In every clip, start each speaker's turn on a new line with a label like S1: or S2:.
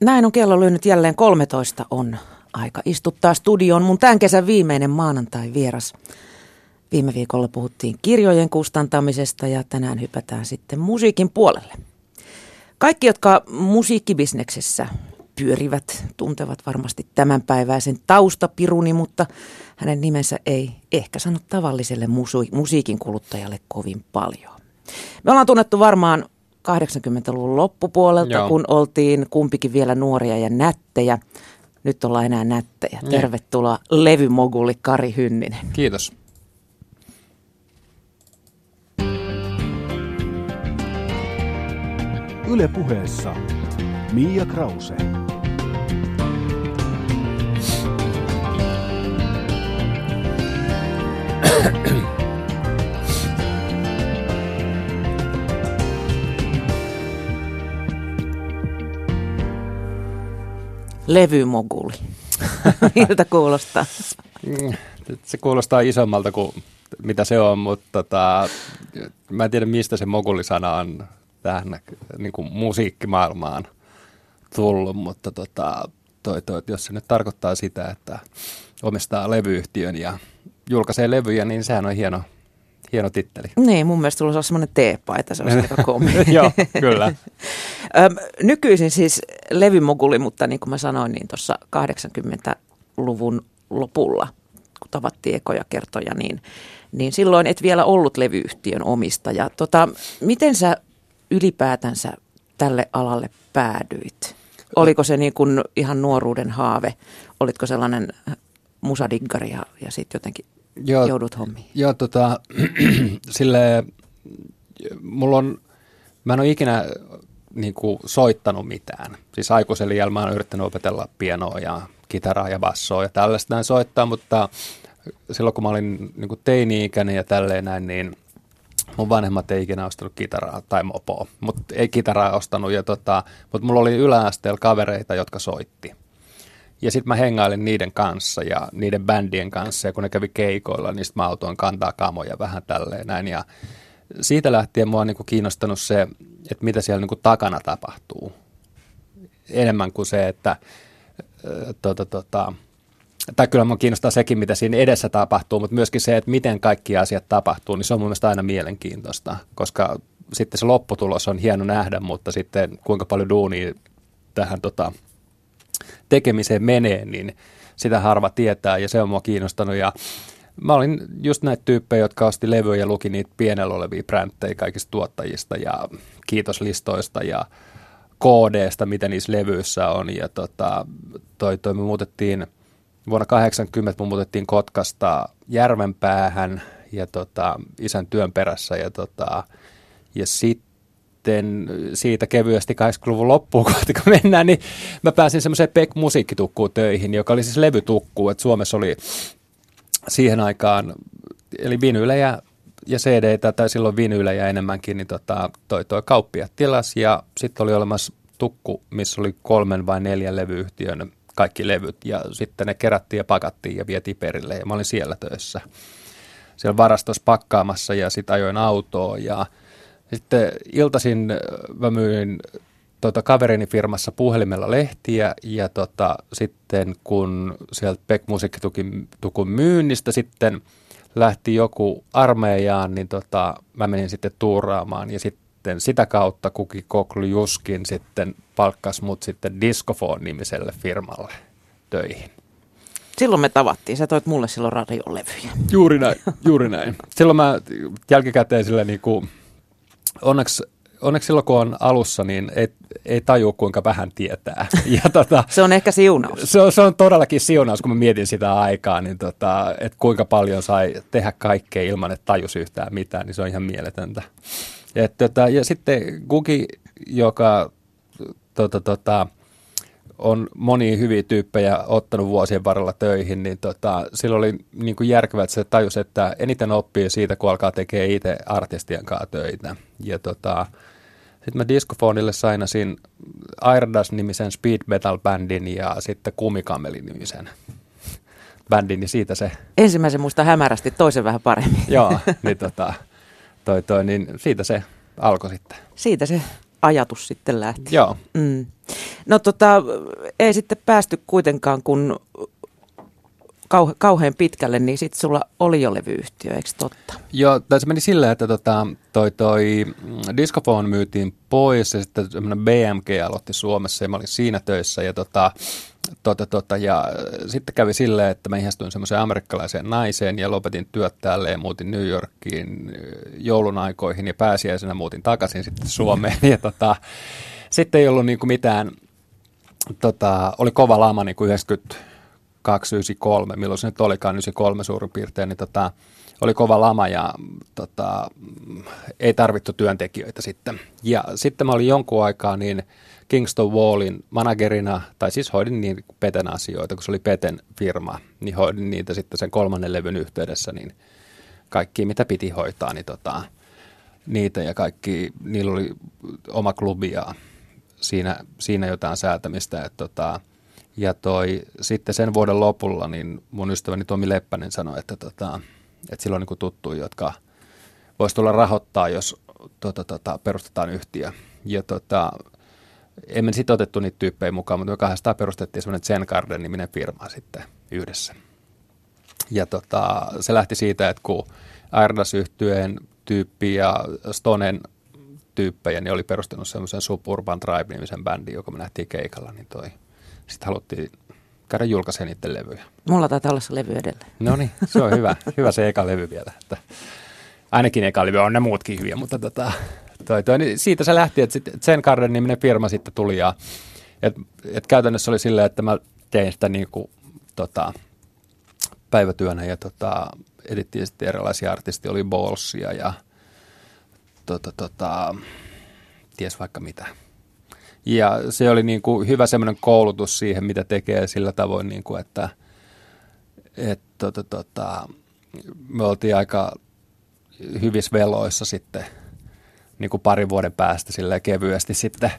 S1: Näin on kello lyönyt jälleen 13 on aika istuttaa studioon mun tämän kesän viimeinen maanantai vieras. Viime viikolla puhuttiin kirjojen kustantamisesta ja tänään hypätään sitten musiikin puolelle. Kaikki, jotka musiikkibisneksessä pyörivät, tuntevat varmasti tämänpäiväisen taustapiruni, mutta hänen nimensä ei ehkä sano tavalliselle musiikin kuluttajalle kovin paljon. Me ollaan tunnettu varmaan 80-luvun loppupuolelta, Joo. kun oltiin kumpikin vielä nuoria ja nättejä. Nyt ollaan enää nättejä. Niin. Tervetuloa levymoguli Kari Hynninen.
S2: Kiitos.
S3: Yle puheessa Mia Krause.
S1: Levymoguli. Miltä kuulostaa?
S2: Mm, se kuulostaa isommalta kuin mitä se on, mutta tota, mä en tiedä mistä se mogulisana on tähän niin kuin musiikkimaailmaan tullut, mutta tota, toi, toi, jos se nyt tarkoittaa sitä, että omistaa levyyhtiön ja julkaisee levyjä, niin sehän on hieno, hieno titteli.
S1: Niin, mun mielestä sulla on semmoinen teepaita, se on aika komea.
S2: Joo, kyllä.
S1: Nykyisin siis levymoguli, mutta niin kuin mä sanoin, niin tuossa 80-luvun lopulla, kun tavattiin ekoja kertoja, niin, niin silloin et vielä ollut levyyhtiön omistaja. Tota, miten sä ylipäätänsä tälle alalle päädyit? Oliko se niin kuin ihan nuoruuden haave? Olitko sellainen musadiggari ja, ja sitten jotenkin joo, joudut hommiin?
S2: Joo, tota, sille, mulla on, mä en ole ikinä niin kuin soittanut mitään. Siis aikuisen iällä mä oon yrittänyt opetella pianoa ja kitaraa ja bassoa ja tällaista näin soittaa, mutta silloin kun mä olin niin kuin teini-ikäinen ja tälleen näin, niin mun vanhemmat ei ikinä ostanut kitaraa tai mopoa, mutta ei kitaraa ostanut. Ja tota, mutta mulla oli yläasteella kavereita, jotka soitti. Ja sitten mä hengailin niiden kanssa ja niiden bändien kanssa ja kun ne kävi keikoilla, niin mä autoin kantaa kamoja vähän tälleen näin. Ja siitä lähtien mua on niin kuin kiinnostanut se, että mitä siellä niin kuin takana tapahtuu. Enemmän kuin se, että tota, tota, tai kyllä minua kiinnostaa sekin, mitä siinä edessä tapahtuu, mutta myöskin se, että miten kaikki asiat tapahtuu, niin se on mun mielestä aina mielenkiintoista, koska sitten se lopputulos on hieno nähdä, mutta sitten kuinka paljon duunia tähän tota, tekemiseen menee, niin sitä harva tietää ja se on mua kiinnostanut ja Mä olin just näitä tyyppejä, jotka osti levyjä ja luki niitä pienellä olevia bränttejä kaikista tuottajista ja kiitoslistoista ja koodeista, mitä niissä levyissä on. Ja tota, toi, toi me muutettiin, vuonna 80 me muutettiin Kotkasta Järvenpäähän ja tota, isän työn perässä ja, tota, ja sitten siitä kevyesti 80-luvun loppuun kohti, kun mennään, niin mä pääsin semmoiseen Pek musiikkitukkuun töihin, joka oli siis levytukku, että Suomessa oli siihen aikaan, eli vinyylejä ja cd tai silloin vinyylejä enemmänkin, niin tota, toi, toi kauppia tilas ja sitten oli olemassa tukku, missä oli kolmen vai neljän levyyhtiön kaikki levyt ja sitten ne kerättiin ja pakattiin ja vietiin perille ja mä olin siellä töissä. Siellä varastossa pakkaamassa ja sitten ajoin autoa ja sitten iltaisin mä myin tota, kaverini firmassa puhelimella lehtiä ja tota, sitten kun sieltä Beck Musiikkitukun myynnistä sitten lähti joku armeijaan, niin tota, mä menin sitten tuuraamaan ja sitten sitä kautta Kuki Koklu Juskin sitten palkkasi mut sitten Discofon-nimiselle firmalle töihin.
S1: Silloin me tavattiin. Sä toit mulle silloin radiolevyjä.
S2: Juuri näin, juuri näin. Silloin mä jälkikäteen sillä niin kuin, onneksi onneksi silloin kun on alussa, niin ei, ei taju kuinka vähän tietää.
S1: Ja tota, se on ehkä siunaus.
S2: Se on, se on todellakin siunaus, kun mä mietin sitä aikaa, niin tota, että kuinka paljon sai tehdä kaikkea ilman, että tajus yhtään mitään, niin se on ihan mieletöntä. Et, tota, ja sitten Gugi, joka tota, tota, on monia hyviä tyyppejä ottanut vuosien varrella töihin, niin tota, silloin oli niin kuin järkevää, että se tajus, että eniten oppii siitä, kun alkaa tekemään itse artistien kanssa töitä. Ja tota, sitten mä Discofonille sainasin Airdas-nimisen speed metal bändin ja sitten Kumikameli-nimisen bändin, niin siitä se...
S1: Ensimmäisen muista hämärästi, toisen vähän paremmin.
S2: Joo, niin, tota, toi, toi, niin siitä se alkoi sitten.
S1: Siitä se ajatus sitten lähti.
S2: Joo.
S1: Mm. No tota, ei sitten päästy kuitenkaan, kun kauhe, kauhean pitkälle, niin sitten sulla oli jo levyyhtiö, eikö totta?
S2: Joo, tai se meni silleen, että tota, toi, toi mm, Discofone myytiin pois ja sitten semmoinen BMG aloitti Suomessa ja mä olin siinä töissä ja tota, tota, tota, ja äh, sitten kävi silleen, että mä ihastuin semmoiseen amerikkalaiseen naiseen ja lopetin työt täällä ja muutin New Yorkiin äh, joulun aikoihin ja pääsiäisenä muutin takaisin sitten Suomeen ja tota, sitten ei ollut niinku mitään, tota, oli kova lama niin kuin 90 293, milloin se nyt olikaan, 93 suurin piirtein, niin tota, oli kova lama ja tota, ei tarvittu työntekijöitä sitten. Ja sitten mä olin jonkun aikaa niin Kingston Wallin managerina, tai siis hoidin niin Peten asioita, kun se oli Peten firma, niin hoidin niitä sitten sen kolmannen levyn yhteydessä, niin kaikki mitä piti hoitaa, niin tota, niitä ja kaikki, niillä oli oma klubi ja siinä, siinä jotain säätämistä, että tota, ja toi, sitten sen vuoden lopulla niin mun ystäväni Tomi Leppänen sanoi, että, tota, että sillä on niin tuttuja, jotka voisi tulla rahoittaa, jos tota, tota, perustetaan yhtiö. Ja tota, emme sitten otettu niitä tyyppejä mukaan, mutta me kahdestaan perustettiin semmoinen Zen Garden-niminen firma sitten yhdessä. Ja tota, se lähti siitä, että kun Airdas yhtyeen tyyppi ja Stonen tyyppejä, niin oli perustanut semmoisen Suburban Tribe-nimisen bändin, joka me nähtiin keikalla, niin toi – sitten haluttiin käydä julkaisemaan niiden levyjä.
S1: Mulla taitaa olla se levy edelleen.
S2: No niin, se on hyvä. hyvä se eka levy vielä. Että ainakin eka levy on ne muutkin hyviä, mutta tota, toi, toi, niin siitä se lähti, että Zen Garden niminen firma sitten tuli ja et, et käytännössä oli silleen, että mä tein sitä niin kuin, tota, päivätyönä ja tota, edittiin sitten erilaisia artisteja, oli Ballsia ja tota, tota, ties vaikka mitä. Ja se oli niin kuin hyvä semmoinen koulutus siihen, mitä tekee sillä tavoin, niin kuin, että et, tota, tota, me oltiin aika hyvissä veloissa sitten niin kuin parin vuoden päästä sille kevyesti sitten.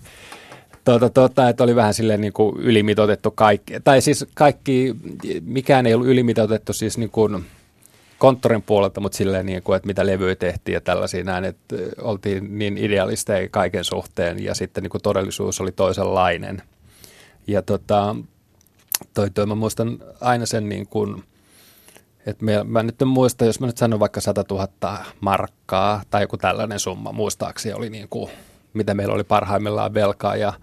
S2: Tota, tota, että oli vähän silleen niin kuin ylimitoitettu kaikki, tai siis kaikki, mikään ei ollut ylimitoitettu siis niin kuin konttorin puolelta, mutta silleen niin kuin, että mitä levyjä tehtiin ja tällaisia näin, että oltiin niin idealisteja kaiken suhteen ja sitten niin kuin todellisuus oli toisenlainen. Ja tota, toi, toi mä muistan aina sen niin kuin, että me, mä nyt en muista, jos mä nyt sanon vaikka 100 000 markkaa tai joku tällainen summa, muistaakseni oli niin kuin, mitä meillä oli parhaimmillaan velkaa ja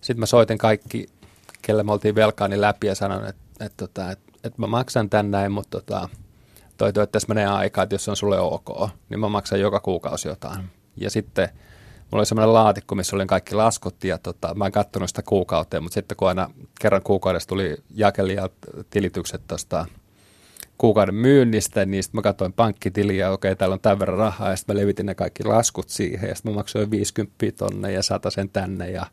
S2: sitten mä soitin kaikki, kelle me oltiin velkaa, läpi ja sanoin, että, että, että, että, että mä maksan tän näin, mutta tota, toi, että tässä menee aikaa, että jos se on sulle ok, niin mä maksan joka kuukausi jotain. Ja sitten mulla oli semmoinen laatikko, missä oli kaikki laskut ja tota, mä en katsonut sitä kuukauteen, mutta sitten kun aina kerran kuukaudessa tuli jakelijat tilitykset tuosta kuukauden myynnistä, niin sitten mä katsoin pankkitiliä, ja okei, täällä on tämän verran rahaa, ja sitten mä levitin ne kaikki laskut siihen, ja sitten mä maksoin 50 tonne ja sen tänne, ja,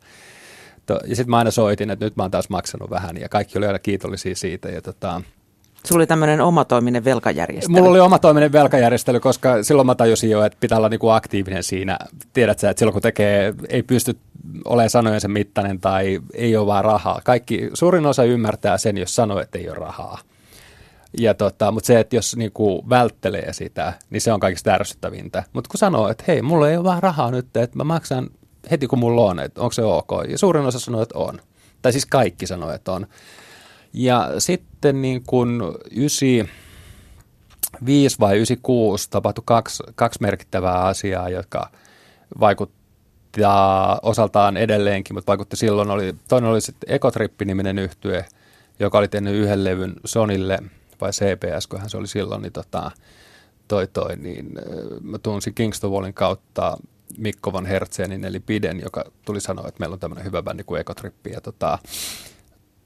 S2: to, ja sitten mä aina soitin, että nyt mä oon taas maksanut vähän, ja kaikki oli aina kiitollisia siitä, ja tota,
S1: Sulla oli tämmöinen omatoiminen velkajärjestely.
S2: Mulla oli omatoiminen velkajärjestely, koska silloin mä tajusin jo, että pitää olla niinku aktiivinen siinä. Tiedät sä, että silloin kun tekee, ei pysty olemaan sanojen sen mittainen tai ei ole vaan rahaa. Kaikki, suurin osa ymmärtää sen, jos sanoo, että ei ole rahaa. Ja tota, mutta se, että jos niinku välttelee sitä, niin se on kaikista ärsyttävintä. Mutta kun sanoo, että hei, mulla ei ole vaan rahaa nyt, että mä maksan heti kun mulla on, että onko se ok. Ja suurin osa sanoo, että on. Tai siis kaikki sanoo, että on. Ja sitten niin kuin 95 vai 96 tapahtui kaksi, kaksi merkittävää asiaa, jotka vaikuttaa osaltaan edelleenkin, mutta vaikutti silloin. Oli, toinen oli sitten Ecotrippi-niminen yhtye, joka oli tehnyt yhden levyn Sonille, vai CPS, kun se oli silloin, niin tota, toi toi, niin mä tunsin Kingston Wallin kautta Mikko von Hertzenin, eli Piden, joka tuli sanoa, että meillä on tämmöinen hyvä bändi kuin Ecotrippi, ja tota,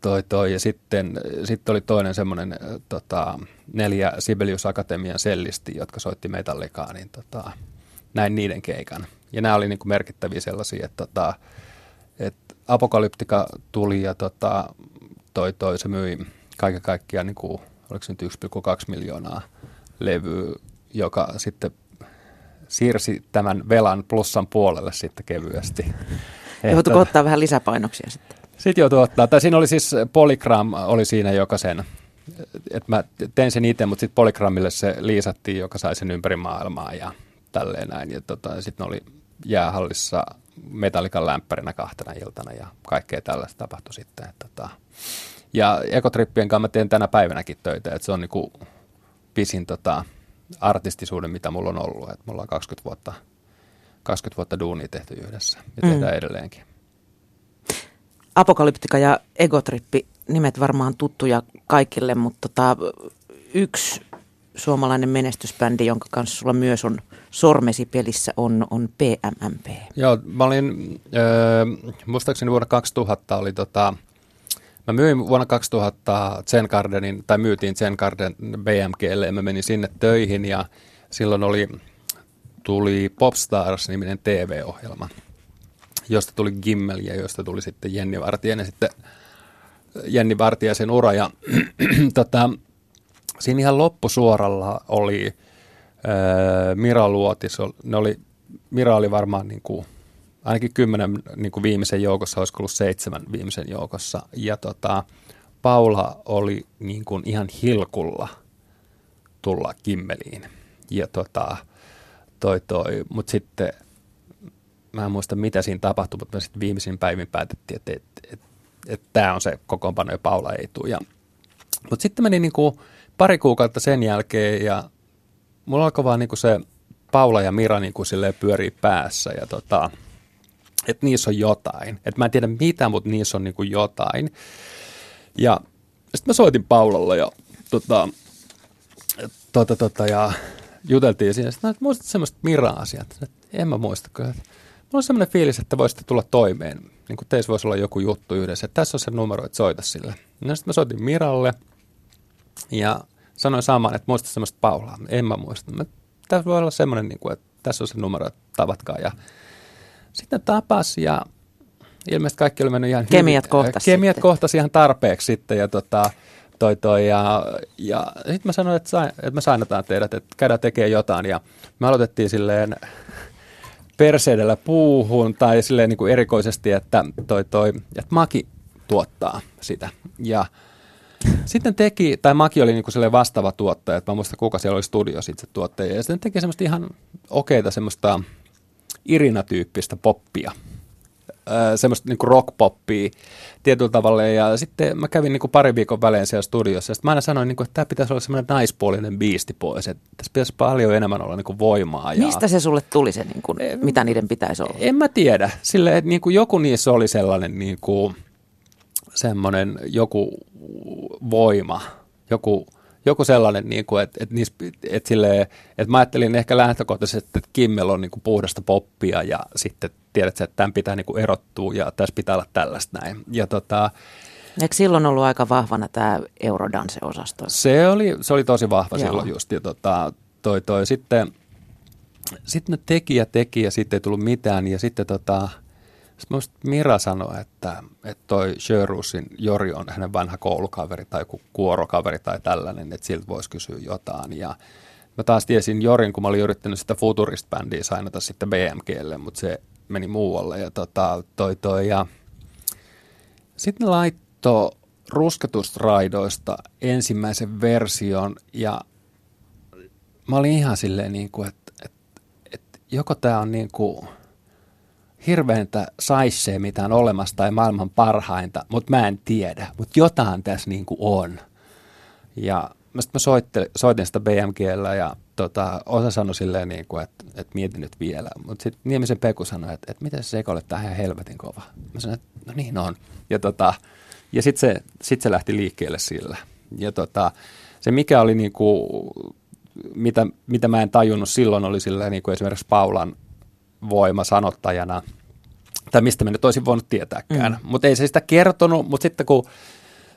S2: toi, toi. Ja sitten, sitten oli toinen semmoinen tota, neljä Sibelius Akatemian sellisti, jotka soitti metallikaa, niin tota, näin niiden keikan. Ja nämä oli niin kuin merkittäviä sellaisia, että, tota, että Apokalyptika tuli ja tota, toi, toi, se myi kaiken kaikkiaan, niin kuin, oliko se nyt 1,2 miljoonaa levyä, joka sitten siirsi tämän velan plussan puolelle sitten kevyesti.
S1: Joutuiko ottaa vähän lisäpainoksia sitten?
S2: Sitten joutuu ottaa. Tai siinä oli siis Polygram oli siinä joka sen, että mä tein sen itse, mutta sitten Polygramille se liisattiin, joka sai sen ympäri maailmaa ja tälleen näin. Ja tota, sitten oli jäähallissa metallikan lämpärinä kahtena iltana ja kaikkea tällaista tapahtui sitten. Että, tota. Ja ekotrippien kanssa mä teen tänä päivänäkin töitä, että se on niinku pisin tota, artistisuuden, mitä mulla on ollut. Että mulla on 20 vuotta, 20 vuotta duunia tehty yhdessä ja tehdään mm. edelleenkin.
S1: Apokalyptika ja Egotrippi, nimet varmaan tuttuja kaikille, mutta tota, yksi suomalainen menestysbändi, jonka kanssa sulla myös on sormesi pelissä, on, on PMMP.
S2: Joo, mä olin, äh, muistaakseni vuonna 2000 oli tota, Mä myin vuonna 2000 Zen Gardenin, tai myytiin Zen Garden BMGlle ja mä menin sinne töihin ja silloin oli, tuli Popstars-niminen TV-ohjelma, josta tuli Gimmel ja josta tuli sitten Jenni Vartijainen sitten Jenni Vartijaisen ura ja tota, siinä ihan loppusuoralla oli ää, Mira Luotis, ne oli, Mira oli varmaan niin kuin ainakin kymmenen niin kuin viimeisen joukossa, olisi ollut seitsemän viimeisen joukossa. Ja tota, Paula oli niin kuin ihan hilkulla tulla Kimmeliin. Ja tota, toi toi, mutta sitten mä en muista mitä siinä tapahtui, mutta me sitten viimeisin päivin päätettiin, että et, et, et, tämä on se kokoonpano ja Paula ei tule. Mutta sitten meni kuin pari kuukautta sen jälkeen ja mulla alkoi vaan kuin se Paula ja Mira niin kuin pyörii päässä ja tota, että niissä on jotain. Että mä en tiedä mitä, mutta niissä on niin kuin jotain. Ja sitten mä soitin Paulalle ja, tota, tota, tota, ja juteltiin siinä. Sitten että muistat semmoista Mira-asiat. En mä muista kyllä. Mulla on semmoinen fiilis, että voisitte tulla toimeen. Niin kuin teissä voisi olla joku juttu yhdessä. Että tässä on se numero, että soita sille. No sitten mä soitin Miralle ja sanoin saman, että muista semmoista Paulaa. En mä muista. Mä, tässä voi olla semmoinen, niin kuin, että tässä on se numero, että tavatkaa. Ja sitten tapas ja ilmeisesti kaikki oli mennyt ihan
S1: Kemiat kohtasi
S2: Kemiat sitten. kohtasi ihan tarpeeksi sitten ja tota, toi toi ja, ja sitten mä sanoin, että, sain, että me sainataan teidät, että käydään tekemään jotain ja me aloitettiin silleen perseidellä puuhun tai silleen niin kuin erikoisesti, että toi toi, että Maki tuottaa sitä ja sitten teki, tai Maki oli niin kuin vastaava tuottaja, että mä muistan kuka siellä oli studio sitten tuottaja, ja sitten teki semmoista ihan okeita semmoista Irina-tyyppistä poppia. Semmoista niin rock-poppia tietyllä tavalla. Ja sitten mä kävin niin kuin pari viikon välein siellä studiossa. Ja sitten mä aina sanoin, niin kuin, että tämä pitäisi olla semmoinen naispuolinen biisti pois. Että tässä pitäisi paljon enemmän olla niin kuin voimaa. Ja...
S1: Mistä se sulle tuli se, niin kuin, mitä niiden pitäisi olla?
S2: En mä tiedä. Sille, että niin kuin joku niissä oli sellainen niin kuin, semmoinen joku voima, joku joku sellainen, niin kuin, että, että, niissä, että, silleen, että mä ajattelin ehkä lähtökohtaisesti, että Kimmel on niin kuin puhdasta poppia ja sitten tiedät että tämän pitää niin kuin erottua ja tässä pitää olla tällaista näin. Ja tota,
S1: Eikö silloin ollut aika vahvana tämä Eurodance-osasto?
S2: Se oli, se oli tosi vahva Joo. silloin just. Ja tota, toi, toi. Sitten, sitten ne teki ja teki ja sitten ei tullut mitään. Ja sitten tota, sitten Mira sanoi, että, että toi Sjörusin Jori on hänen vanha koulukaveri tai joku kuorokaveri tai tällainen, että siltä voisi kysyä jotain. Ja mä taas tiesin Jorin, kun mä olin yrittänyt sitä Futurist-bändiä sainata sitten BMGlle, mutta se meni muualle. Ja tota, toi toi ja sitten ne laittoi rusketusraidoista ensimmäisen version ja mä olin ihan silleen niin kuin, että, että, että joko tämä on niin kuin – hirveäntä saissee, mitä on olemassa tai maailman parhainta, mutta mä en tiedä. Mutta jotain tässä niin kuin on. Ja mä, mä soittelin, soitin sitä BMGllä ja tota, osa sanoi silleen, niin kuin, että, että mietin nyt vielä. Mutta sitten Niemisen Peku sanoi, että, että miten se sekoilet, tämä ihan helvetin kova. Mä sanoin, että no niin on. Ja, tota, ja sitten se, sit se lähti liikkeelle sillä. Ja tota, se mikä oli niin kuin, mitä, mitä mä en tajunnut silloin, oli silleen, niin kuin esimerkiksi Paulan voima sanottajana, tai mistä me nyt olisin voinut tietääkään. Mm. Mutta ei se sitä kertonut, mutta sitten kun,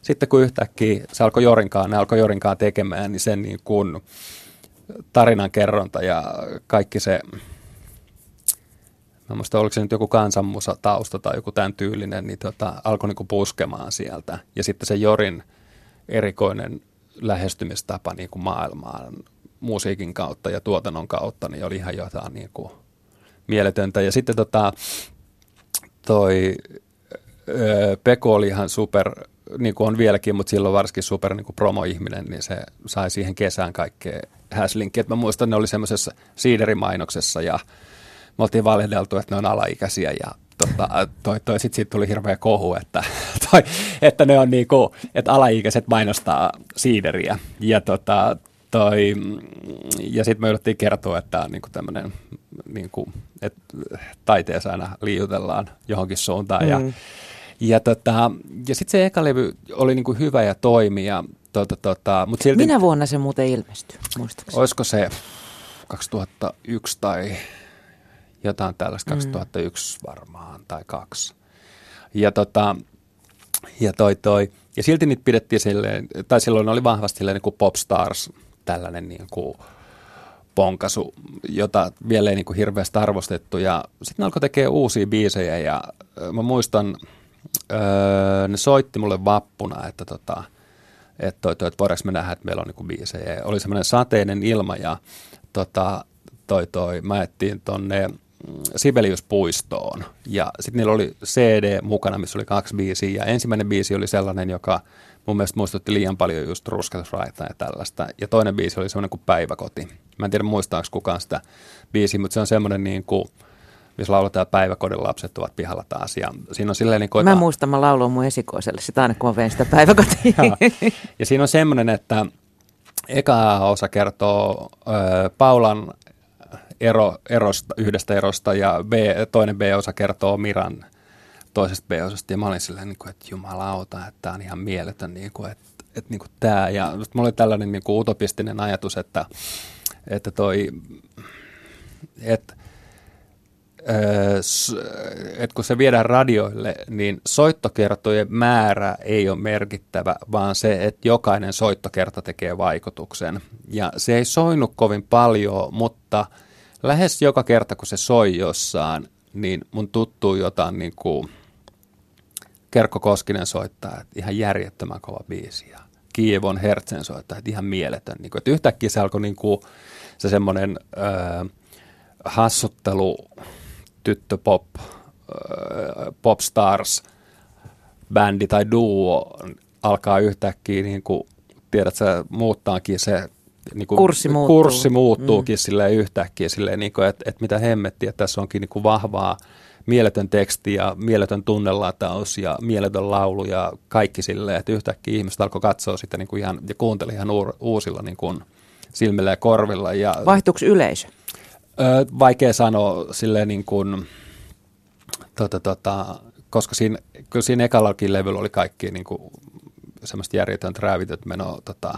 S2: sitten kun yhtäkkiä se alkoi Jorinkaan, ne alkoi Jorinkaan tekemään, niin sen niin kuin tarinan kerronta ja kaikki se, mä muistan, oliko se nyt joku kansanmusa tausta tai joku tämän tyylinen, niin tota, alkoi niin kuin puskemaan sieltä. Ja sitten se Jorin erikoinen lähestymistapa niin kuin maailmaan musiikin kautta ja tuotannon kautta, niin oli ihan jotain niin kuin mieletöntä. Ja sitten tota, toi öö, Peko oli ihan super, niin kuin on vieläkin, mutta silloin varsinkin super niin kuin promo-ihminen, niin se sai siihen kesään kaikkea häslinkkiä. Mä muistan, ne oli semmoisessa siiderimainoksessa ja me oltiin valehdeltu, että ne on alaikäisiä ja tota, toi, toi, sit siitä tuli hirveä kohu, että, toi, että ne on niinku, että alaikäiset mainostaa siideriä. Ja tota, toi, ja sitten me yritettiin kertoa, että on niinku tämmöinen, niinku, että taiteessa aina liiutellaan johonkin suuntaan. Mm. Ja, ja, tota, ja sitten se eka levy oli niinku hyvä ja toimi. Ja, tota, tota, mut silti,
S1: Minä vuonna se muuten ilmestyi, muistaakseni?
S2: Olisiko se 2001 tai jotain tällaista, 2001 mm. varmaan tai kaksi. Ja, tota, ja, toi, toi, ja silti niitä pidettiin silleen, tai silloin oli vahvasti silleen niin kuin Popstars, tällainen niin kuin ponkasu, jota vielä ei niin kuin hirveästi arvostettu. Ja sitten ne alkoi tekemään uusia biisejä ja mä muistan, öö, ne soitti mulle vappuna, että tota, että, toi, toi, että voidaanko me nähdä, että meillä on niin biisejä. Ja oli semmoinen sateinen ilma ja tota, toi, toi, mä ettiin tonne Sibeliuspuistoon. Ja sitten niillä oli CD mukana, missä oli kaksi biisiä. Ja ensimmäinen biisi oli sellainen, joka mun mielestä muistutti liian paljon just rusketusraitaa ja tällaista. Ja toinen biisi oli semmoinen kuin Päiväkoti. Mä en tiedä muistaako kukaan sitä biisiä, mutta se on semmoinen niin kuin, missä lauletaan päiväkodin lapset ovat pihalla taas. Ja siinä on silleen, niin kuin,
S1: mä muistan, mä lauloin mun esikoiselle sitä aina, kun mä vein sitä päiväkotiin.
S2: ja, ja siinä on semmoinen, että eka osa kertoo ö, Paulan ero, erosta, yhdestä erosta ja B, toinen B-osa kertoo Miran toisesta B-osasta. Ja mä olin silleen, niin kuin, että jumalauta, että tämä on ihan mieletön, niin kuin, että, että niin kuin tämä. Ja mulla oli tällainen niin kuin utopistinen ajatus, että, että toi, että että kun se viedään radioille, niin soittokertojen määrä ei ole merkittävä, vaan se, että jokainen soittokerta tekee vaikutuksen. Ja se ei soinut kovin paljon, mutta – lähes joka kerta, kun se soi jossain, niin mun tuttuu jotain niin kuin Kerkko Koskinen soittaa, että ihan järjettömän kova biisi ja Kievon Hertzen soittaa, että ihan mieletön. Niin kuin, että yhtäkkiä se alkoi niin kuin se semmoinen äh, hassuttelu, tyttöpop, äh, popstars, bändi tai duo alkaa yhtäkkiä niin kuin, tiedät sä, muuttaakin se niin kuin,
S1: kurssi, muuttuu.
S2: kurssi muuttuukin mm. silleen yhtäkkiä, silleen, niin kuin, että, että mitä hemmettiä, että tässä onkin niin kuin vahvaa mieletön teksti ja mieletön tunnelataus ja mieletön laulu ja kaikki silleen, että yhtäkkiä ihmiset alkoi katsoa sitä niin kuin ihan, ja kuunteli ihan uusilla niin kuin silmillä ja korvilla. Ja,
S1: Vaihtuuko yleisö?
S2: Ö, vaikea sanoa silleen niin kuin, tota, tota, koska siinä, kyllä siinä ekallakin levyllä oli kaikki niin kuin, semmoista järjetöntä räävitöt meno tota,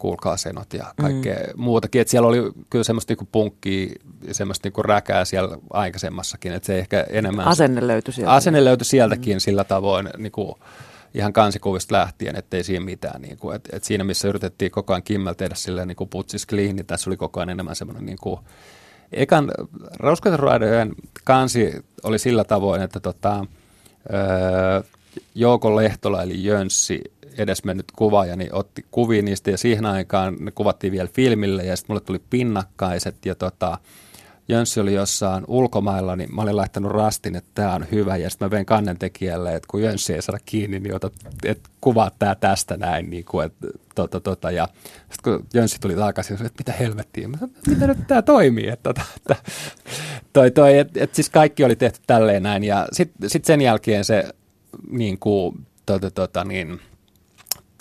S2: kuulkaa senot ja kaikkea mm. muutakin. Että siellä oli kyllä semmoista niinku punkkia ja semmoista niinku räkää siellä aikaisemmassakin, että se ehkä enemmän...
S1: Asenne löytyi sieltä.
S2: Asenne löytyi sieltäkin mm. sillä tavoin niinku, ihan kansikuvista lähtien, ettei siinä mitään. Niinku, et, et siinä, missä yritettiin koko ajan Kimmel tehdä silleen niinku putsis clean, niin tässä oli koko ajan enemmän semmoinen niinku, ekan Rauskataraidojen kansi oli sillä tavoin, että tota, öö, Jouko Lehtola eli Jönssi edesmennyt kuvaaja niin otti kuvia niistä ja siihen aikaan ne kuvattiin vielä filmille ja sitten mulle tuli pinnakkaiset ja tota, Jönssi oli jossain ulkomailla, niin mä olin laittanut rastin, että tämä on hyvä. Ja sitten mä vein kannen tekijälle, että kun Jönssi ei saada kiinni, niin otat, että kuvaat tämä tästä näin. Niin kuin, että, tota, tota. Ja sitten kun Jönssi tuli takaisin, että mitä helvettiä, mä sanoin, mitä nyt tämä toimii. Että, tota, että, toi, toi, et, et siis kaikki oli tehty tälleen näin. Ja sitten sit sen jälkeen se niin kuin, tota, tota, niin,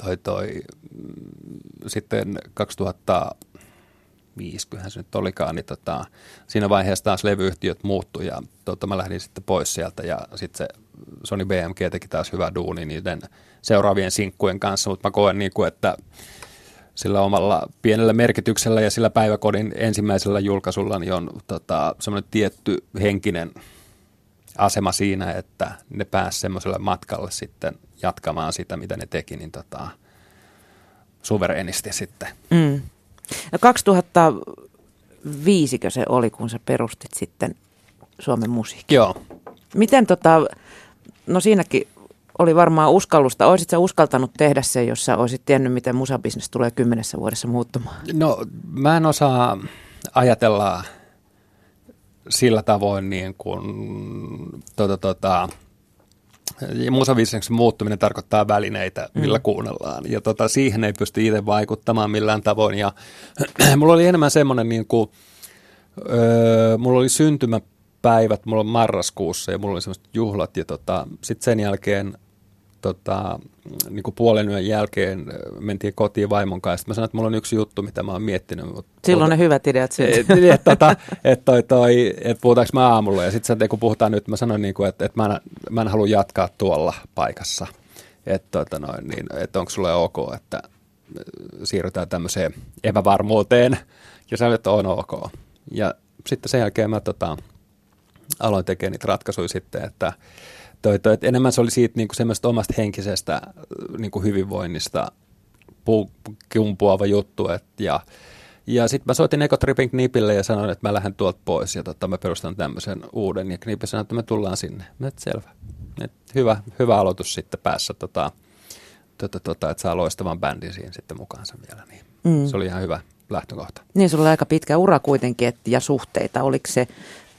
S2: toi, toi, mm, sitten 2005, kyllähän se nyt olikaan, niin tota, siinä vaiheessa taas levyyhtiöt muuttui ja tota, mä lähdin sitten pois sieltä ja sitten se Sony BMG teki taas hyvä duuni niiden seuraavien sinkkujen kanssa, mutta mä koen niin kuin, että sillä omalla pienellä merkityksellä ja sillä päiväkodin ensimmäisellä julkaisulla niin on tota, semmoinen tietty henkinen asema siinä, että ne pääsivät semmoiselle matkalle sitten jatkamaan sitä, mitä ne teki, niin tota, suverenisti sitten. Mm.
S1: No 2005 se oli, kun sä perustit sitten Suomen musiikki.
S2: Joo.
S1: Miten tota, no siinäkin oli varmaan uskallusta. Oisit sä uskaltanut tehdä se, jos sä olisit tiennyt, miten musabisnes tulee kymmenessä vuodessa muuttumaan?
S2: No mä en osaa ajatella sillä tavoin niin kuin, tota, tota, musabisneksen muuttuminen tarkoittaa välineitä, millä mm. kuunnellaan. Ja tota, siihen ei pysty itse vaikuttamaan millään tavoin. Ja mulla oli enemmän semmoinen niin kuin, Öö, mulla oli syntymäpäivät, mulla on marraskuussa ja mulla oli semmoiset juhlat ja tota, sitten sen jälkeen tota, niin kuin puolen yön jälkeen mentiin kotiin vaimon kanssa. Mä sanoin, että mulla on yksi juttu, mitä mä oon miettinyt.
S1: Silloin ne hyvät ideat
S2: syntyy. Et, et, tota, et toi, toi, et puhutaanko mä aamulla. Ja sitten kun puhutaan nyt, mä sanoin, niin kuin, että, että mä, en, mä en halua jatkaa tuolla paikassa. Että tota noin, niin, et onko sulle ok, että siirrytään tämmöiseen epävarmuuteen. Ja sanoin, että on ok. Ja sitten sen jälkeen mä tota, aloin tekemään niitä ratkaisuja sitten, että toi, toi, että enemmän se oli siitä niin kuin semmoista omasta henkisestä niin kuin hyvinvoinnista kumpuava juttu. Et, ja ja sitten mä soitin Ecotripin Knipille ja sanoin, että mä lähden tuolta pois ja tota, mä perustan tämmöisen uuden. Ja Knipi sanoi, että me tullaan sinne. Mä et selvä. Et hyvä, hyvä aloitus sitten päässä, tota, tota, tota, että saa loistavan bändin siihen sitten mukaansa vielä. Niin mm. Se oli ihan hyvä lähtökohta.
S1: Niin, sulla oli aika pitkä ura kuitenkin et, ja suhteita. Oliko se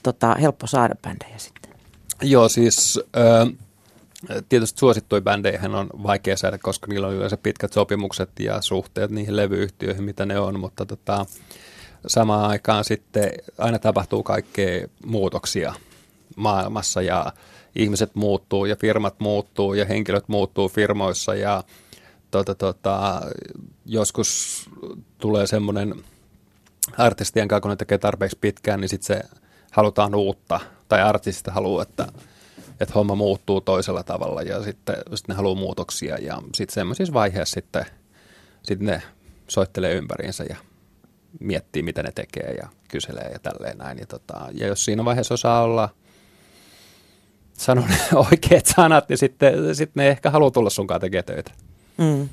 S1: tota, helppo saada bändejä sitten?
S2: Joo, siis äh, tietysti suosittuja bändejä on vaikea saada, koska niillä on yleensä pitkät sopimukset ja suhteet niihin levyyhtiöihin, mitä ne on, mutta tota, samaan aikaan sitten aina tapahtuu kaikkea muutoksia maailmassa ja ihmiset muuttuu ja firmat muuttuu ja henkilöt muuttuu firmoissa ja tota, tota, joskus tulee semmoinen artistien kanssa, kun ne tekee tarpeeksi pitkään, niin sitten se halutaan uutta tai artistit haluaa, että, että homma muuttuu toisella tavalla ja sitten, sitten ne haluaa muutoksia ja sitten semmoisissa vaiheissa sitten, sitten ne soittelee ympäriinsä ja miettii, mitä ne tekee ja kyselee ja tälleen näin. Ja, tota, ja jos siinä vaiheessa osaa olla sanon oikeat sanat, niin sitten, sitten ne ehkä haluaa tulla sunkaan tekemään töitä. Mm.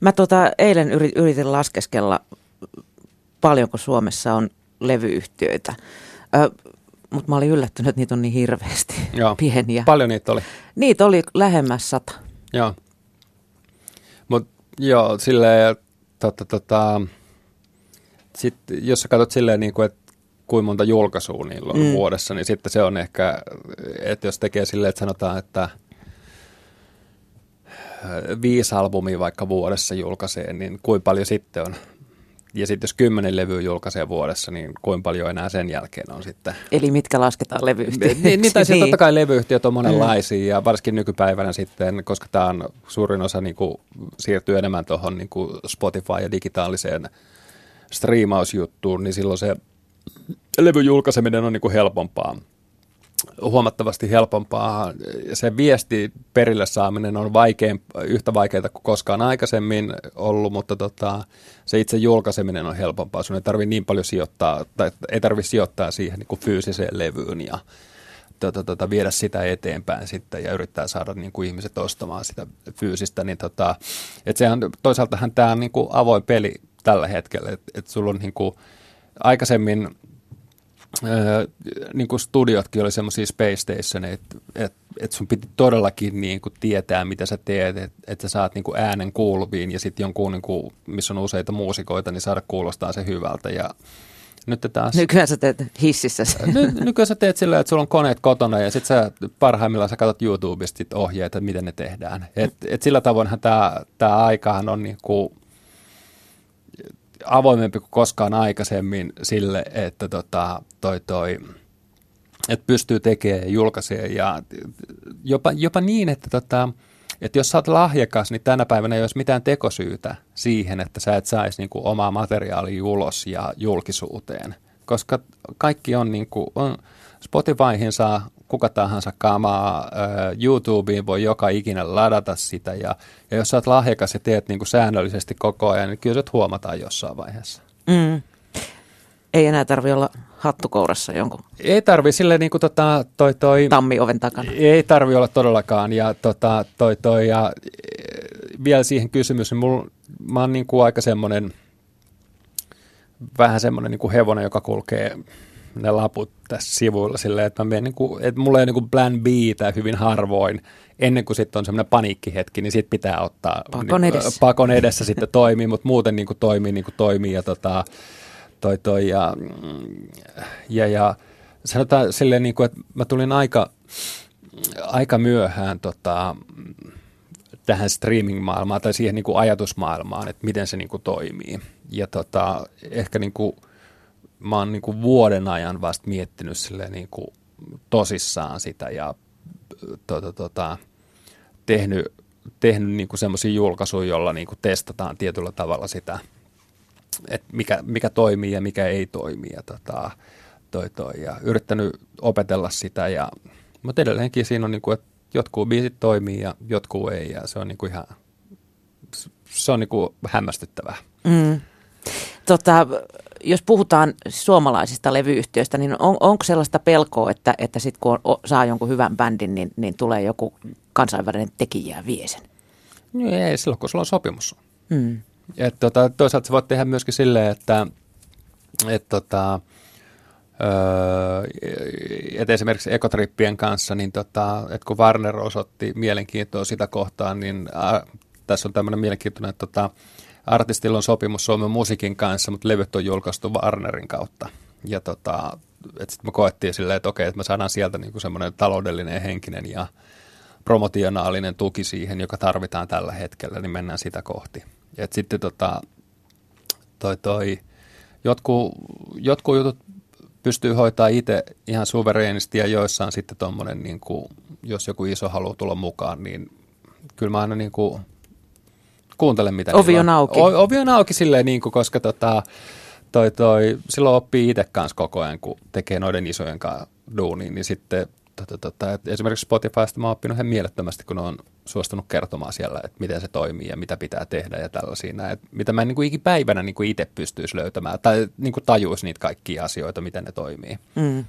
S1: Mä tota, eilen yritin laskeskella, paljonko Suomessa on levyyhtiöitä. Ö, mutta mä olin yllättynyt, että niitä on niin hirveästi
S2: Joo.
S1: pieniä.
S2: Paljon niitä oli?
S1: Niitä oli lähemmäs sata.
S2: Joo. Mutta joo, silleen, tota, tota, sit, jos sä katsot silleen, niin kuin, että kuinka monta julkaisua niillä on mm. vuodessa, niin sitten se on ehkä, että jos tekee silleen, että sanotaan, että äh, viisi albumia vaikka vuodessa julkaisee, niin kuinka paljon sitten on ja sitten jos kymmenen levyä julkaisee vuodessa, niin kuinka paljon enää sen jälkeen on sitten?
S1: Eli mitkä lasketaan levyyhtiöiksi?
S2: Niin, niin, tai niin. totta kai levyyhtiöt on monenlaisia mm. ja varsinkin nykypäivänä sitten, koska tämä on suurin osa niin kuin, siirtyy enemmän tuohon niin Spotify ja digitaaliseen striimausjuttuun, niin silloin se levyn julkaiseminen on niin kuin helpompaa huomattavasti helpompaa. Se viesti perille saaminen on vaikein, yhtä vaikeaa kuin koskaan aikaisemmin ollut, mutta tota, se itse julkaiseminen on helpompaa. Sun ei tarvitse niin paljon sijoittaa, tai ei tarvitse sijoittaa siihen niin kuin fyysiseen levyyn ja tota, tota, viedä sitä eteenpäin sitten ja yrittää saada niin kuin ihmiset ostamaan sitä fyysistä. Niin tota, et sehän, toisaaltahan tämä on niin kuin avoin peli tällä hetkellä, että et sulla on niin kuin, aikaisemmin niin kuin studiotkin oli semmoisia space station, että et, et sun piti todellakin niin kuin tietää, mitä sä teet, että et sä saat niin kuin äänen kuuluviin ja sitten jonkun, niin kuin, missä on useita muusikoita, niin saada kuulostaa se hyvältä ja nyt taas...
S1: Nykyään sä teet hississä
S2: Ny, nykyään sä teet sillä, että sulla on koneet kotona ja sitten sä parhaimmillaan sä katsot YouTubesta ohjeet, että miten ne tehdään. Et, et sillä tavoinhan tämä aikahan on niin kuin avoimempi kuin koskaan aikaisemmin sille, että tota, toi, toi, että pystyy tekemään ja julkaisee ja jopa, jopa niin, että, tota, että jos sä oot lahjakas, niin tänä päivänä ei olisi mitään tekosyytä siihen, että sä et saisi niin kuin omaa materiaalia ulos ja julkisuuteen, koska kaikki on, niin kuin, on Spotifyhin saa kuka tahansa kamaa, YouTubeen voi joka ikinä ladata sitä ja, ja jos sä oot lahjakas ja teet niin kuin säännöllisesti koko ajan, niin kyllä se huomataan jossain vaiheessa. Mm.
S1: Ei enää tarvi olla hattukourassa jonkun.
S2: Ei tarvi sille niin kuin tota, toi, toi,
S1: Tammi oven takana.
S2: Ei tarvi olla todellakaan ja tota, toi, toi, ja e, vielä siihen kysymys, niin mulla, mä oon niin kuin aika semmoinen vähän semmoinen niin kuin hevonen, joka kulkee ne laput tässä sivuilla silleen, että, mä menen, niin kuin, että mulla ei niin kuin plan B tai hyvin harvoin. Ennen kuin sitten on semmoinen paniikkihetki, niin sitten pitää ottaa
S1: pakon niin, edessä,
S2: pakon edessä sitten toimii, mutta muuten niin kuin toimii niin kuin toimii ja tota, toi, toi, ja, ja, ja sanotaan silleen, niin kuin, että mä tulin aika, aika myöhään tota, tähän streaming-maailmaan tai siihen niin kuin ajatusmaailmaan, että miten se niin kuin toimii. Ja tota, ehkä niin kuin mä oon niin kuin vuoden ajan vasta miettinyt silleen niin kuin tosissaan sitä ja tota, tota, tehnyt, tehnyt niin semmoisia julkaisuja, jolla niin kuin testataan tietyllä tavalla sitä, että mikä, mikä toimii ja mikä ei toimi ja, tota, toi, toi, ja yrittänyt opetella sitä ja mutta edelleenkin siinä on niin kuin, että jotkut biisit toimii ja jotkut ei ja se on niin kuin ihan se on niin kuin hämmästyttävää.
S1: Mm. Tota, jos puhutaan suomalaisista levyyhtiöistä, niin on, onko sellaista pelkoa, että, että sitten kun on, saa jonkun hyvän bändin, niin, niin tulee joku kansainvälinen tekijä vie sen?
S2: No ei, silloin kun sulla on sopimus. Mm. Et, tota, toisaalta sä voit tehdä myöskin silleen, että et, tota, öö, et esimerkiksi ekotrippien kanssa, niin tota, et kun Warner osoitti mielenkiintoa sitä kohtaan, niin ä, tässä on tämmöinen mielenkiintoinen, että tota, artistilla on sopimus Suomen musiikin kanssa, mutta levyt on julkaistu Warnerin kautta. Ja tota, sitten me koettiin silleen, että okei, että me saadaan sieltä niinku semmoinen taloudellinen, henkinen ja promotionaalinen tuki siihen, joka tarvitaan tällä hetkellä, niin mennään sitä kohti. Et sitten tota, toi, toi, jotkut, jotkut jutut pystyy hoitaa itse ihan suvereenisti ja joissain sitten tuommoinen, niin jos joku iso haluaa tulla mukaan, niin kyllä mä aina niin kuin, kuuntelen mitä
S1: Ovi on auki.
S2: O, ovi on auki silleen, niin kuin, koska tota, toi, toi, silloin oppii itse kanssa koko ajan, kun tekee noiden isojen kanssa duunia, niin sitten tota, tota, esimerkiksi Spotifysta mä oon oppinut ihan mielettömästi, kun on suostunut kertomaan siellä, että miten se toimii ja mitä pitää tehdä ja tällaisia. Näin, mitä mä en niin kuin ikipäivänä niin kuin itse pystyisi löytämään tai niin kuin tajuisi niitä kaikkia asioita, miten ne toimii. Mm.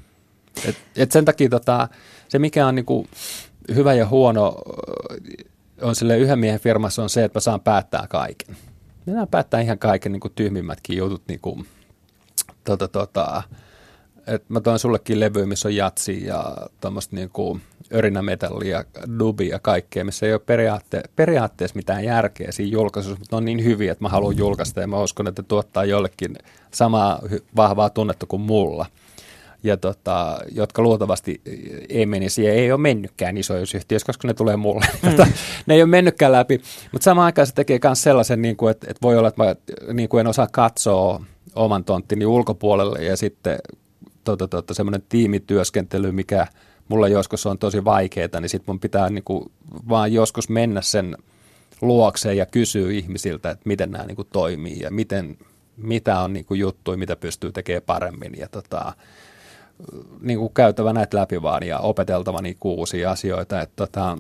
S2: Et, et sen takia tota, se, mikä on niin kuin hyvä ja huono on sille yhden miehen firmassa on se, että mä saan päättää kaiken. Minä päättää ihan kaiken niin kuin tyhmimmätkin jutut, niin kuin, tota, tota, että mä toin sullekin levy, missä on jatsi ja tuommoista niin kuin örinämetallia, dubi ja kaikkea, missä ei ole periaatte, periaatteessa mitään järkeä siinä julkaisussa, mutta ne on niin hyviä, että mä haluan julkaista ja mä uskon, että tuottaa jollekin samaa vahvaa tunnetta kuin mulla ja tota, jotka luultavasti ei menisi ja ei ole mennytkään isoissa yhtiöissä, koska ne tulee mulle. Mm. Tota, ne ei ole mennytkään läpi, mutta samaan aikaan se tekee myös sellaisen, niin kuin, että, että voi olla, että mä niin kuin en osaa katsoa oman tonttini ulkopuolelle ja sitten tota, tota, semmoinen tiimityöskentely, mikä mulla joskus on tosi vaikeaa, niin sitten mun pitää niin vaan joskus mennä sen luokseen ja kysyä ihmisiltä, että miten nämä niin toimii ja miten, mitä on niin juttuja, mitä pystyy tekemään paremmin. Ja tota, niin käytävä näitä läpi vaan ja opeteltava niin uusia asioita. Että tota,